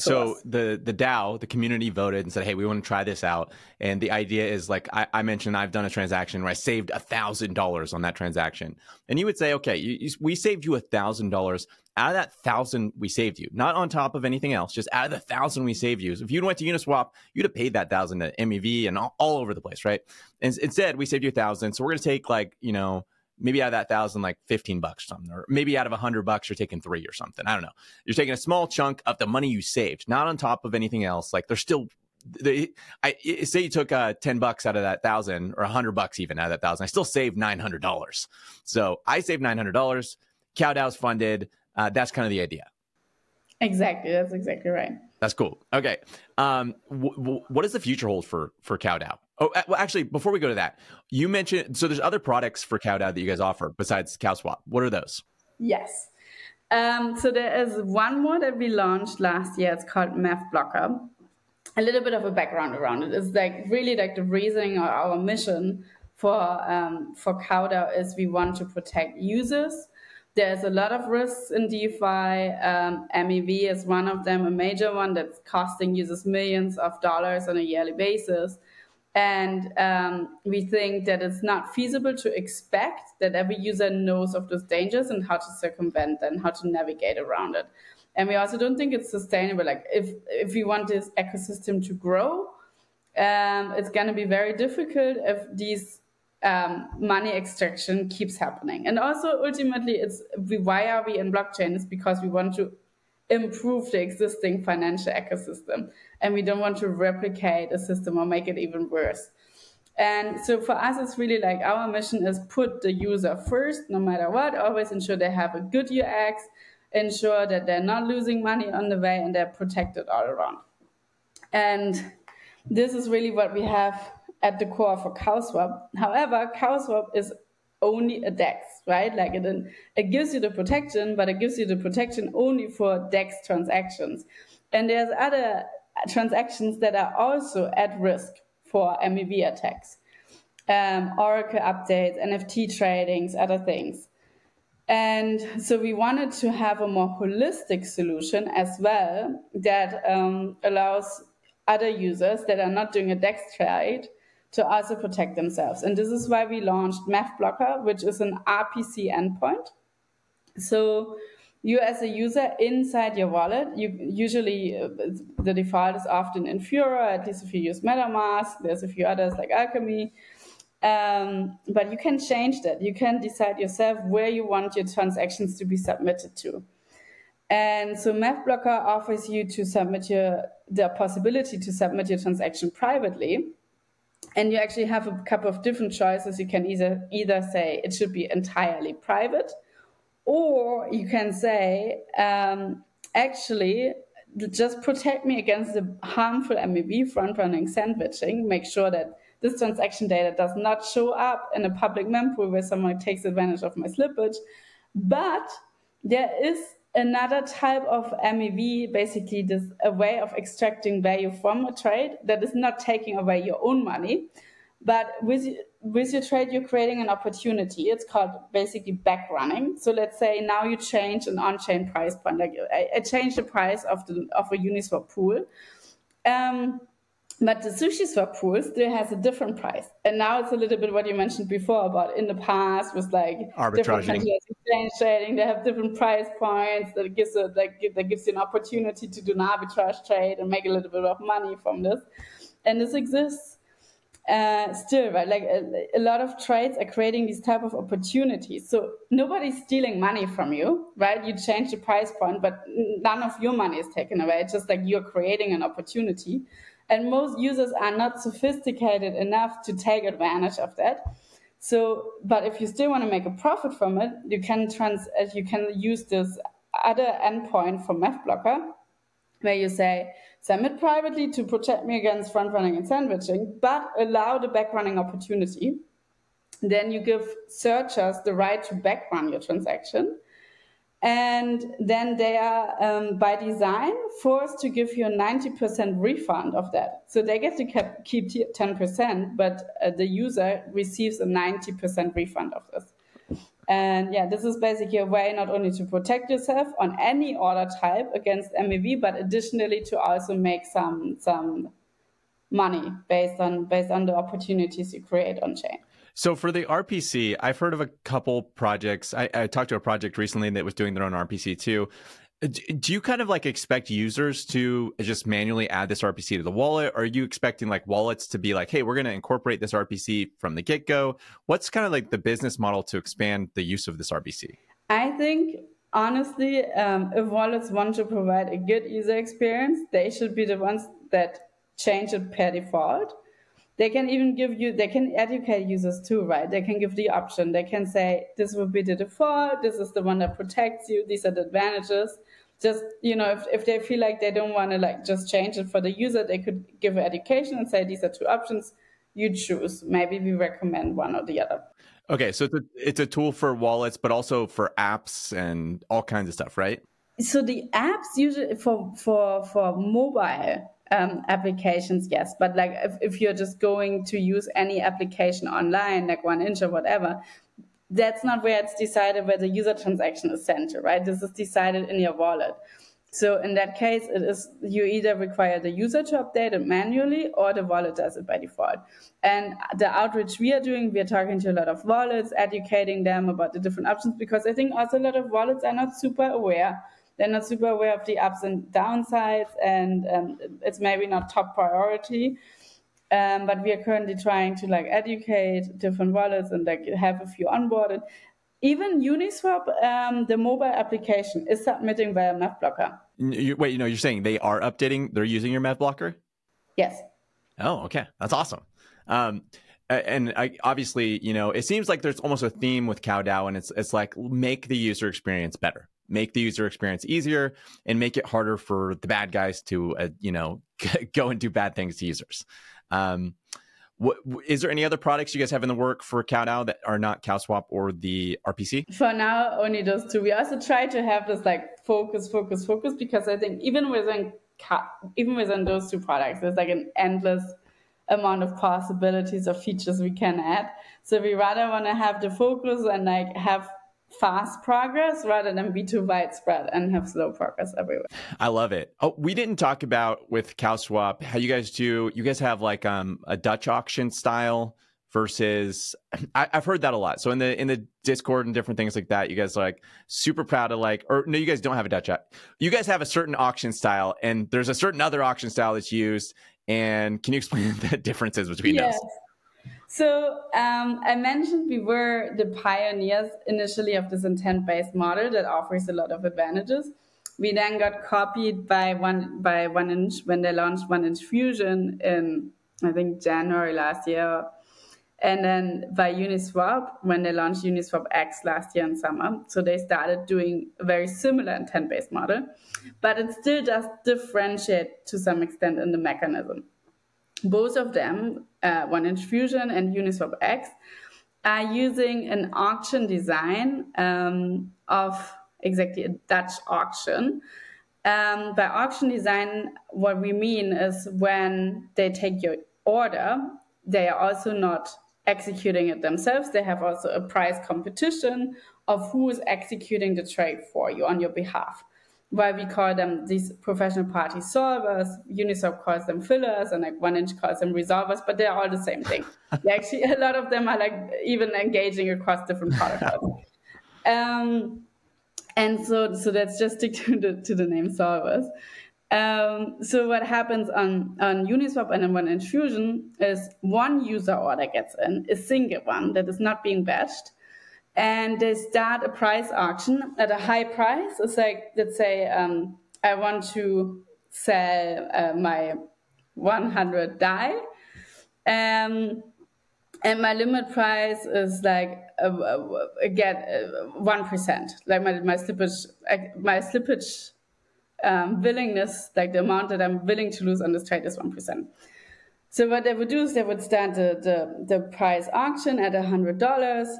so the the DAO, the community voted and said, "Hey, we want to try this out." And the idea is like I, I mentioned, I've done a transaction where I saved a thousand dollars on that transaction, and you would say, "Okay, you, you, we saved you a thousand dollars out of that thousand we saved you, not on top of anything else, just out of the thousand we saved you. So if you went to Uniswap, you'd have paid that thousand to MEV and all, all over the place, right? And instead, we saved you a thousand, so we're going to take like you know." maybe out of that thousand, like 15 bucks or something, or maybe out of a hundred bucks, you're taking three or something. I don't know. You're taking a small chunk of the money you saved, not on top of anything else. Like there's still, they, I say you took uh, 10 bucks out of that thousand or hundred bucks even out of that thousand. I still saved $900. So I saved $900. CowDAO's funded. Uh, that's kind of the idea. Exactly. That's exactly right. That's cool. Okay. Um, w- w- what does the future hold for for CowDAO? Oh, well, actually, before we go to that, you mentioned so there's other products for CowDAO that you guys offer besides CowSwap. What are those? Yes. Um, so there is one more that we launched last year. It's called MEV Blocker. A little bit of a background around it is like really like the reasoning or our mission for um, for CowDAO is we want to protect users. There's a lot of risks in DeFi. Um, MEV is one of them, a major one that's costing users millions of dollars on a yearly basis. And um, we think that it's not feasible to expect that every user knows of those dangers and how to circumvent and how to navigate around it. And we also don't think it's sustainable. Like if if we want this ecosystem to grow, um, it's going to be very difficult if these um, money extraction keeps happening. And also ultimately, it's why are we in blockchain? Because we want to improve the existing financial ecosystem and we don't want to replicate a system or make it even worse. And so for us, it's really like our mission is put the user first, no matter what, always ensure they have a good UX, ensure that they're not losing money on the way and they're protected all around. And this is really what we have at the core for CowSwap. However, CowSwap is only a DEX, right? Like it, it gives you the protection, but it gives you the protection only for DEX transactions. And there's other transactions that are also at risk for MEV attacks. Um, Oracle updates, NFT tradings, other things. And so we wanted to have a more holistic solution as well that um, allows other users that are not doing a DEX trade to also protect themselves. And this is why we launched MEV Blocker, which is an RPC endpoint. So you as a user inside your wallet, you usually uh, the default is often in Infura, at least if you use MetaMask. There's a few others like Alchemy. Um, but you can change that. You can decide yourself where you want your transactions to be submitted to. And so MEV Blocker offers you to submit your the possibility to submit your transaction privately. And you actually have a couple of different choices. You can either either say it should be entirely private, or you can say um, actually just protect me against the harmful MEV front running sandwiching. Make sure that this transaction data does not show up in a public mempool where someone takes advantage of my slippage. But there is another type of MEV, basically this a way of extracting value from a trade that is not taking away your own money. But with with your trade, you're creating an opportunity. It's called basically back running. So let's say now you change an on-chain price point, like I, I change the price of the of a Uniswap pool. Um, but the SushiSwap pool still has a different price. And now it's a little bit what you mentioned before about in the past was like different exchange trading. They have different price points that gives a, like that gives you an opportunity to do an arbitrage trade and make a little bit of money from this. And this exists uh, still, right? Like a, a, lot of trades are creating these type of opportunities. So nobody's stealing money from you, right? You change the price point, but none of your money is taken away. It's just like you're creating an opportunity. And most users are not sophisticated enough to take advantage of that. So, but if you still want to make a profit from it, you can trans, uh, you can use this other endpoint for MEV blocker, where you say, submit privately to protect me against front running and sandwiching, but allow the back running opportunity. Then you give searchers the right to back run your transaction and then they are um, by design forced to give you a 90% refund of that. So they get to keep 10% but uh, the user receives a 90% refund of this. And yeah this is basically a way not only to protect yourself on any order type against mev but additionally to also make some some money based on based on the opportunities you create on chain so for the RPC, I've heard of a couple projects. I, I talked to a project recently that was doing their own RPC too. Do you kind of like expect users to just manually add this RPC to the wallet? Or are you expecting like wallets to be like, hey, we're going to incorporate this RPC from the get go? What's kind of like the business model to expand the use of this RPC? I think honestly, um, if wallets want to provide a good user experience, they should be the ones that change it per default they can even give you they can educate users too right? They can give the option. They can say this will be the default. This is the one that protects you. These are the advantages. Just you know if, if they feel like they don't want to like just change it for the user they could give education and say these are two options. You choose. Maybe we recommend one or the other. Okay so it's a, it's a tool for wallets but also for apps and all kinds of stuff right? So the apps usually for for for mobile um, applications, yes. But like if, if you're just going to use any application online, like 1inch or whatever, that's not where it's decided where the user transaction is sent to, right? This is decided in your wallet. So in that case, it is you either require the user to update it manually or the wallet does it by default. And the outreach we are doing, we are talking to a lot of wallets, educating them about the different options because I think also a lot of wallets are not super aware they're not super aware of the ups and downsides, and um, it's maybe not top priority. Um, but we are currently trying to like educate different wallets and like have a few onboarded. Even Uniswap, um, the mobile application, is submitting via MEV blocker. You, wait, you know, you're saying they are updating? They're using your MEV blocker? Yes. Oh, okay, that's awesome. Um, and I, obviously, you know, it seems like there's almost a theme with CowDAO, and it's it's like make the user experience better make the user experience easier and make it harder for the bad guys to uh, you know go and do bad things to users um, what, is there any other products you guys have in the work for CowDAO that are not CowSwap or the RPC? For now, only those two. We also try to have this like focus, focus, focus because I think even within even within those two products, there's like an endless amount of possibilities of features we can add. So we rather want to have the focus and like have fast progress rather than be too widespread and have slow progress everywhere. I love it. Oh, we didn't talk about with CowSwap how you guys do. You guys have like um a Dutch auction style versus I, have heard that a lot. So in the in the Discord and different things like that, you guys are like super proud of like or no, you guys don't have a Dutch app. You guys have a certain auction style, and there's a certain other auction style that's used. And can you explain the differences between yes. those? So um, I mentioned we were the pioneers initially of this intent-based model that offers a lot of advantages. We then got copied by one by 1inch when they launched 1inch Fusion in I think January last year and then by Uniswap, when they launched Uniswap X last year in summer, so they started doing a very similar intent based model, but it still does differentiate to some extent in the mechanism. Both of them, uh, 1inch Fusion and Uniswap X, are using an auction design um, of exactly a Dutch auction. Um, by auction design, what we mean is when they take your order, they are also not executing it themselves. They have also a price competition of who is executing the trade for you on your behalf. Why we call them these professional party solvers, Uniswap calls them fillers, and like 1inch calls them resolvers, but they're all the same thing. actually, a lot of them are like even engaging across different protocols. um, and so, so let's just stick to the to the name solvers. Um, so what happens on, on Uniswap and on One Fusion is one user order gets in, a single one that is not being batched, and they start a price auction at a high price. It's like, let's say um, I want to sell uh, my 100 DAI. um, and my limit price is like uh, uh, get one uh, like my my slippage my slippage um, willingness, like the amount that I'm willing to lose on this trade is 1%. So what they would do is they would start the, the, the price auction at $100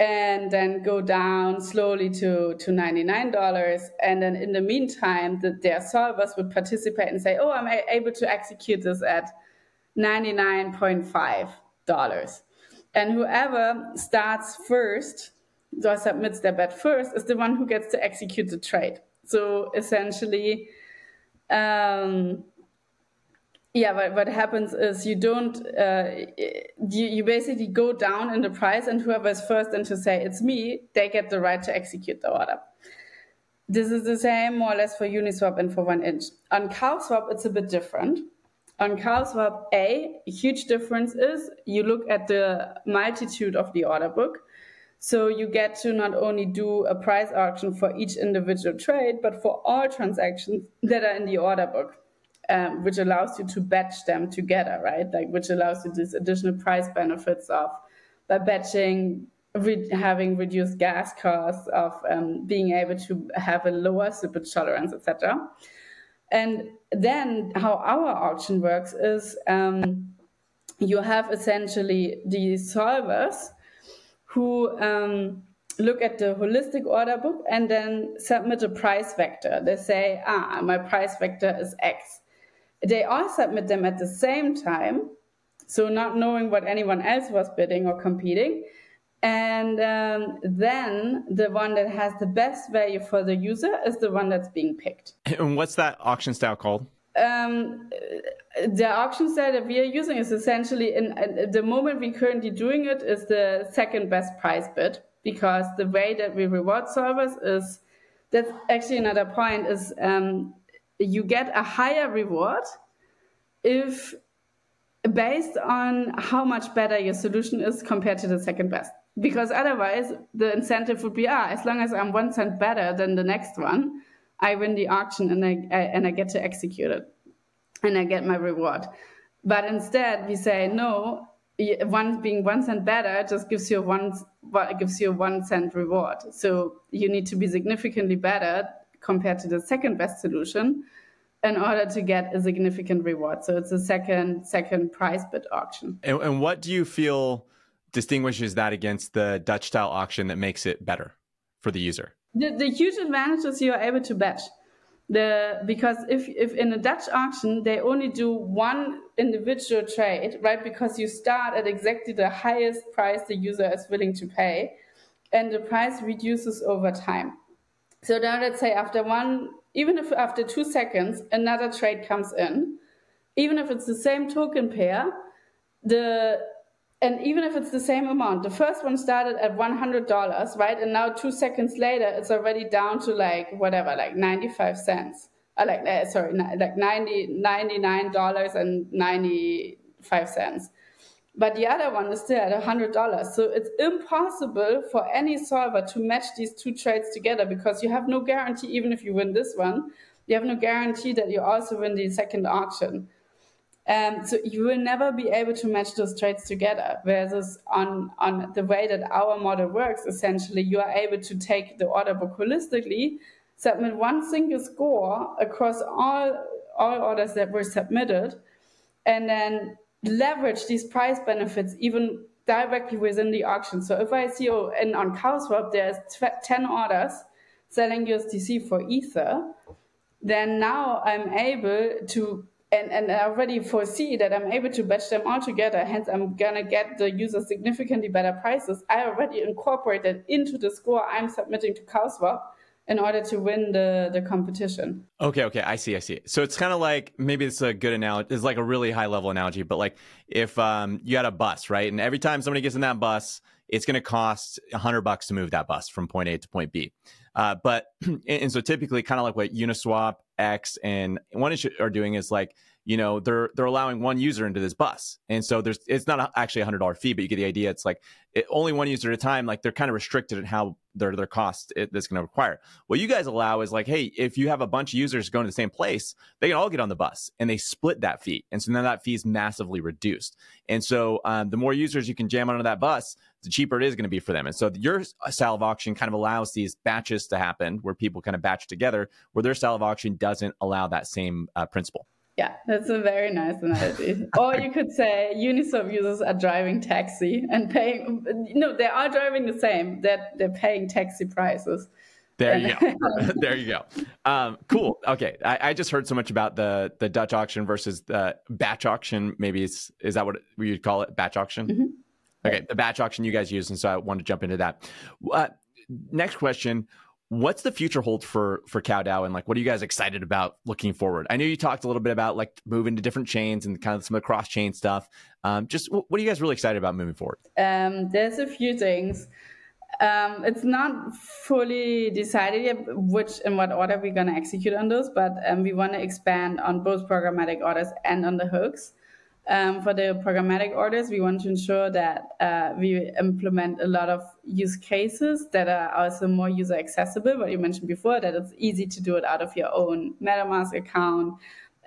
and then go down slowly to, to $99. And then in the meantime, the, their solvers would participate and say, oh, I'm able to execute this at $99.5. And whoever starts first, or submits their bet first, is the one who gets to execute the trade. So essentially, um, yeah, what, what happens is you don't, uh, you, you basically go down in the price, and whoever is first and to say it's me, they get the right to execute the order. This is the same more or less for Uniswap and for 1inch. On CowSwap, it's a bit different. On CowSwap, A, a huge difference is you look at the multitude of the order book so you get to not only do a price auction for each individual trade, but for all transactions that are in the order book, um, which allows you to batch them together, right? Like which allows you these additional price benefits of by batching, re- having reduced gas costs, of um, being able to have a lower slippage tolerance, etc. And then how our auction works is um, you have essentially the solvers who um, look at the holistic order book and then submit a price vector. They say, ah, my price vector is X. They all submit them at the same time, so not knowing what anyone else was bidding or competing. And um, then the one that has the best value for the user is the one that's being picked. And what's that auction style called? Um, the auction style that we are using is essentially in, in the moment we're currently doing it is the second best price bid because the way that we reward solvers is that's actually another point is um, you get a higher reward if based on how much better your solution is compared to the second best because otherwise the incentive would be ah as long as i'm one cent better than the next one i win the auction and i, I and i get to execute it and I get my reward. But instead, we say no. One being one cent better just gives you one gives you one cent reward. So you need to be significantly better compared to the second best solution in order to get a significant reward. So it's a second second price bid auction. And, and what do you feel distinguishes that against the Dutch style auction that makes it better for the user? The, the huge advantage is you are able to bet the because if if in a Dutch auction they only do one individual trade, right? Because you start at exactly the highest price the user is willing to pay, and the price reduces over time. So now let's say after one, even if after two seconds another trade comes in, even if it's the same token pair, the and even if it's the same amount, the first one started at $100, right? And now two seconds later, it's already down to like whatever, like 95 cents. Uh, like, uh, sorry, like 90, $99 and 95 cents. But the other one is still at $100. So it's impossible for any solver to match these two trades together because you have no guarantee, even if you win this one, you have no guarantee that you also win the second auction. Um, so you will never be able to match those trades together. Whereas on on the way that our model works, essentially, you are able to take the order book holistically, submit one single score across all all orders that were submitted, and then leverage these price benefits even directly within the auction. So if I see oh, in on CowSwap there's 10 orders selling USDC for Ether, then now I'm able to and, and I already foresee that I'm able to batch them all together. Hence, I'm gonna get the user significantly better prices. I already incorporated into the score I'm submitting to CowSwap in order to win the the competition. Okay, okay, I see, I see. So it's kind of like maybe it's a good analogy. It's like a really high level analogy, but like if um, you had a bus, right, and every time somebody gets in that bus, it's going to cost a hundred bucks to move that bus from point A to point B. Uh, but and so typically, kind of like what Uniswap X and one are doing is like you know they're they're allowing one user into this bus. And so there's it's not actually a hundred dollar fee but you get the idea. It's like it, only one user at a time like they're kind of restricted in how their their cost it, that's going to require. What you guys allow is like hey if you have a bunch of users going to the same place they can all get on the bus and they split that fee. And so now that fee is massively reduced. And so um, the more users you can jam onto that bus the cheaper it is going to be for them. And so your style of auction kind of allows these batches to happen where people kind of batch together, where their style of auction doesn't allow that same uh, principle. Yeah, that's a very nice analogy. or you could say Uniswap users are driving taxi and paying. No, they are driving the same. That they're, they're paying taxi prices. There you go. there you go. Um, cool. Okay, I, I, just heard so much about the the Dutch auction versus the batch auction. Maybe it's is that what you'd call it? Batch auction. Mm-hmm. Okay, the batch auction you guys use, and so I want to jump into that. Uh, next question: What's the future hold for for CowDAO, and like, what are you guys excited about looking forward? I know you talked a little bit about like moving to different chains and kind of some of the cross chain stuff. Um, just what are you guys really excited about moving forward? Um, there's a few things. Um, it's not fully decided yet which and what order we're going to execute on those, but um, we want to expand on both programmatic orders and on the hooks. Um, for the programmatic orders, we want to ensure that uh, we implement a lot of use cases that are also more user accessible. What you mentioned before, that it's easy to do it out of your own MetaMask account,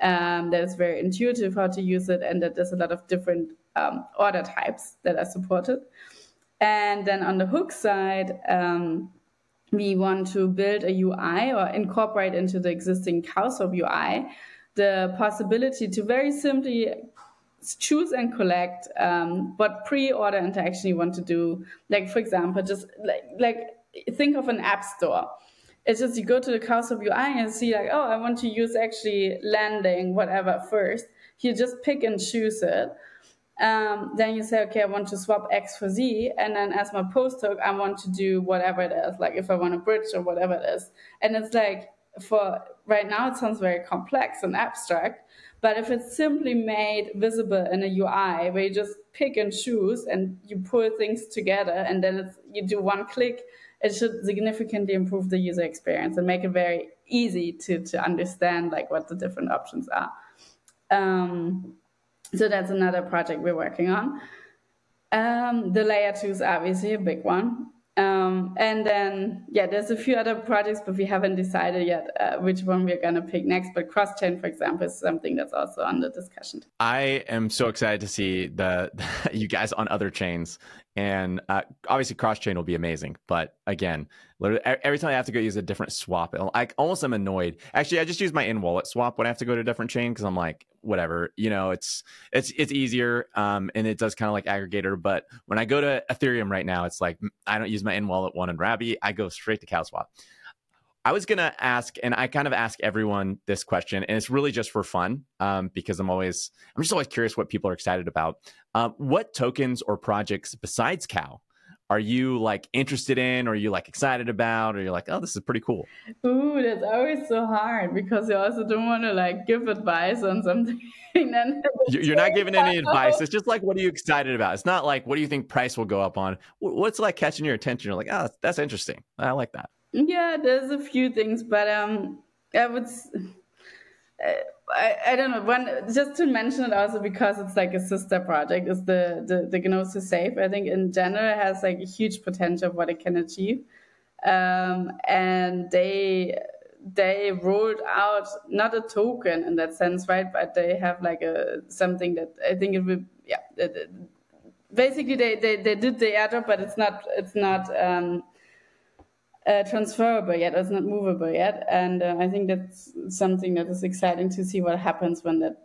um, that it's very intuitive how to use it, and that there's a lot of different um, order types that are supported. And then on the hook side, um, we want to build a UI or incorporate into the existing CowSwap UI the possibility to very simply choose and collect um, what pre-order interaction you want to do. Like for example, just like like think of an app store. It's just you go to the CowSwap UI and see like, oh, I want to use actually landing whatever first. You just pick and choose it. Um, then you say, okay, I want to swap X for Z, and then as my post hook, I want to do whatever it is, like if I want a bridge or whatever it is. And it's like for right now, it sounds very complex and abstract, but if it's simply made visible in a UI where you just pick and choose and you pull things together and then you do one click, it should significantly improve the user experience and make it very easy to, to understand like what the different options are. Um, so that's another project we're working on. Um, the layer two is obviously a big one. Um, and then, yeah, there's a few other projects, but we haven't decided yet uh, which one we're going to pick next. But cross chain, for example, is something that's also under discussion. I am so excited to see the, you guys on other chains, and uh, obviously cross chain will be amazing. But again, every time I have to go use a different swap, I almost am annoyed. Actually, I just use my in wallet swap when I have to go to a different chain because I'm like, whatever, you know, it's it's it's easier, um, and it does kind of like aggregator. But when I go to Ethereum right now, it's like I don't use my in wallet one and Rabby. I go straight to CowSwap. I was gonna ask, and I kind of ask everyone this question, and it's really just for fun, um, because I'm always, I'm just always curious what people are excited about. Um, what tokens or projects besides Cow are you like interested in, or are you like excited about, or you're like, oh, this is pretty cool? Ooh, that's always so hard because you also don't want to like give advice on something. you're not giving any advice. It's just like, what are you excited about? It's not like, what do you think price will go up on? What's like catching your attention? You're like, oh, that's interesting. I like that. Yeah, there's a few things, but um, I would. Uh, I, I don't know. One just to mention it also because it's like a sister project is the the, the Gnosis Safe. I think in general has like a huge potential of what it can achieve, um, and they they rolled out not a token in that sense, right? But they have like a something that I think it will. Yeah, it, basically they, they they did the airdrop, but it's not it's not. Um, uh, transferable yet, it's not movable yet. And uh, I think that's something that is exciting to see what happens when that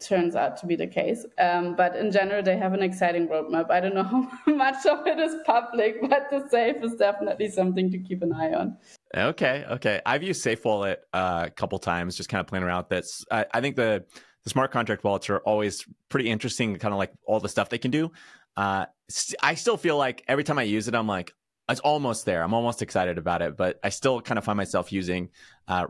turns out to be the case. Um, but in general, they have an exciting roadmap. I don't know how much of it is public, but the safe is definitely something to keep an eye on. Okay, okay. I've used Safe Wallet uh, a couple times, just kind of playing around. That's I, I think the the smart contract wallets are always pretty interesting, kind of like all the stuff they can do. Uh, I still feel like every time I use it, I'm like, it's almost there. I'm almost excited about it, but I still kind of find myself using uh,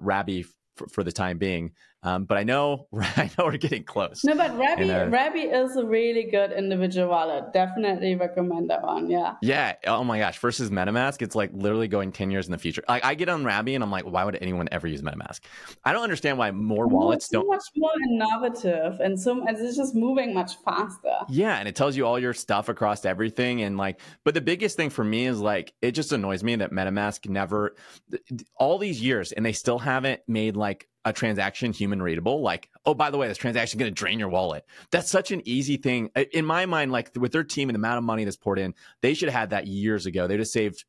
for, for the time being. Um, but I know I know we're getting close. No, but Rabby uh, Rabby is a really good individual wallet. Definitely recommend that one. Yeah. Yeah. Oh my gosh. Versus MetaMask, it's like literally going ten years in the future. Like I get on Rabby and I'm like, why would anyone ever use MetaMask? I don't understand why more wallets so don't. much more innovative and so it's just moving much faster. Yeah, and it tells you all your stuff across everything and like. But the biggest thing for me is like it just annoys me that MetaMask never all these years and they still haven't made like a transaction human readable like oh by the way this transaction is going to drain your wallet. That's such an easy thing. In my mind like with their team and the amount of money that's poured in they should have had that years ago. They would have saved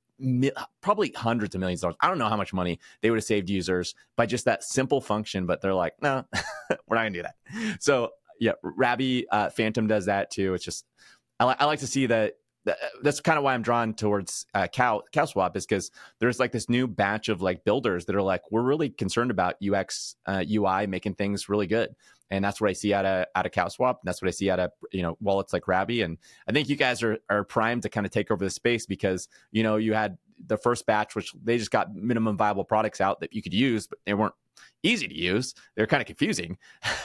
probably hundreds of millions of dollars. I don't know how much money they would have saved users by just that simple function but they're like no we're not going to do that. So yeah rabby uh, phantom does that too. It's just I, li- I like to see that that's kind of why I'm drawn towards uh, Cow CowSwap is because there's like this new batch of like builders that are like we're really concerned about UX uh, UI making things really good, and that's what I see out of out of CowSwap. And that's what I see out of you know wallets like Rabby, and I think you guys are are primed to kind of take over the space because you know you had the first batch, which they just got minimum viable products out that you could use, but they weren't easy to use. They're kind of confusing.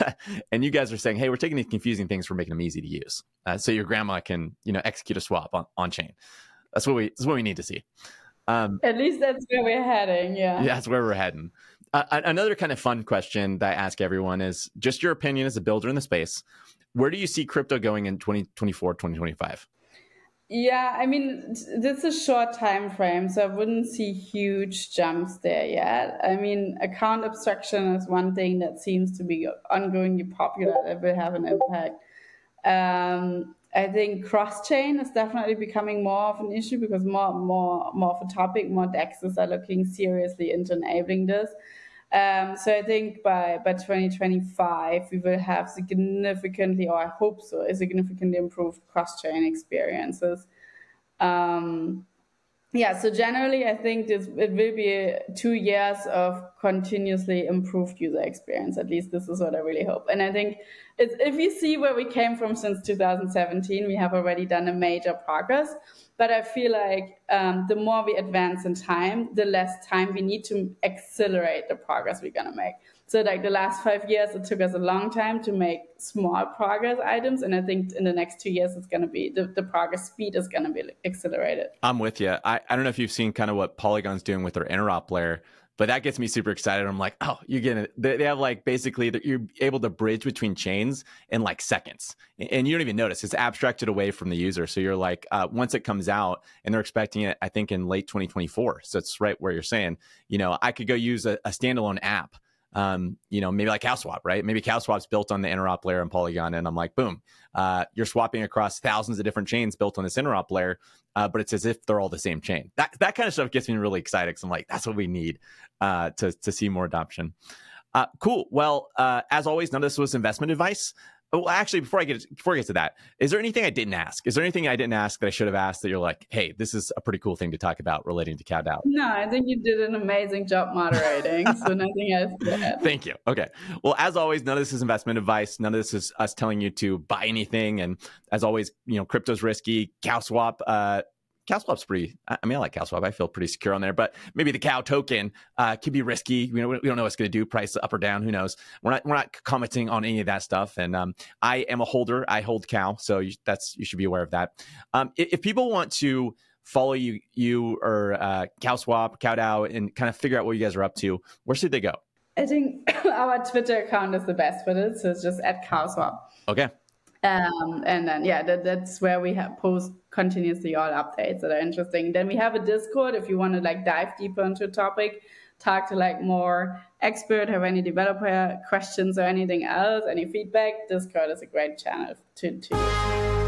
and you guys are saying, hey, we're taking these confusing things, we're making them easy to use. Uh, so your grandma can, you know, execute a swap on, on chain. That's what we that's what we need to see. Um, At least that's where we're heading. Yeah. yeah That's where we're heading. Uh, another kind of fun question that I ask everyone is just your opinion as a builder in the space. Where do you see crypto going in 2024, 2025? Yeah, I mean, this is a short time frame, so I wouldn't see huge jumps there yet. I mean, account abstraction is one thing that seems to be ongoingly popular that will have an impact. Um, I think cross chain is definitely becoming more of an issue because more, more, more of a topic. More dexes are looking seriously into enabling this. Um, so I think by, by 2025, we will have significantly, or I hope so, significantly improved cross-chain experiences. Um, yeah, so generally, I think this it will be two years of continuously improved user experience. At least this is what I really hope. And I think if we see where we came from since 2017, we have already done a major progress. But I feel like um, the more we advance in time, the less time we need to accelerate the progress we're gonna make. So like the last five years, it took us a long time to make small progress items, and I think in the next two years, it's gonna be the, the progress speed is gonna be accelerated. I'm with you. I, I don't know if you've seen kind of what Polygon's doing with their interop layer but that gets me super excited. I'm like, oh, you get it. They, have like basically you're able to bridge between chains in like seconds, and you don't even notice. It's abstracted away from the user. So you're like, uh, once it comes out, and they're expecting it, I think in late 2024. So it's right where you're saying, you know, I could go use a, a standalone app um, you know, maybe like CowSwap, right? Maybe CowSwap's built on the interop layer in Polygon, and I'm like, boom, uh, you're swapping across thousands of different chains built on this interop layer, uh, but it's as if they're all the same chain. That that kind of stuff gets me really excited because I'm like, that's what we need uh, to to see more adoption. Uh, cool. Well, uh, as always, none of this was investment advice. Well, actually, before I get before I get to that, is there anything I didn't ask? Is there anything I didn't ask that I should have asked that you're like, hey, this is a pretty cool thing to talk about relating to CowDAO? No, I think you did an amazing job moderating. so nothing else to add. Thank you. Okay. Well, as always, none of this is investment advice. None of this is us telling you to buy anything. And as always, you know, crypto's risky. CowSwap, uh, CowSwap's pretty. I mean, I like CowSwap. I feel pretty secure on there, but maybe the Cow token uh, could be risky. You know, we don't know what's going to do, price up or down. Who knows? We're not we're not commenting on any of that stuff. And um, I am a holder. I hold Cow, so you, that's you should be aware of that. Um, if, if, people want to follow you, you or uh, CowSwap, CowDAO, and kind of figure out what you guys are up to, where should they go? I think our Twitter account is the best for this. So it's just at CowSwap. Okay. Um, and then yeah, that, that's where we have post continuously all updates that are interesting. Then we have a Discord if you want to like dive deeper into a topic, talk to like more expert, have any developer questions or anything else, any feedback. Discord is a great channel to to.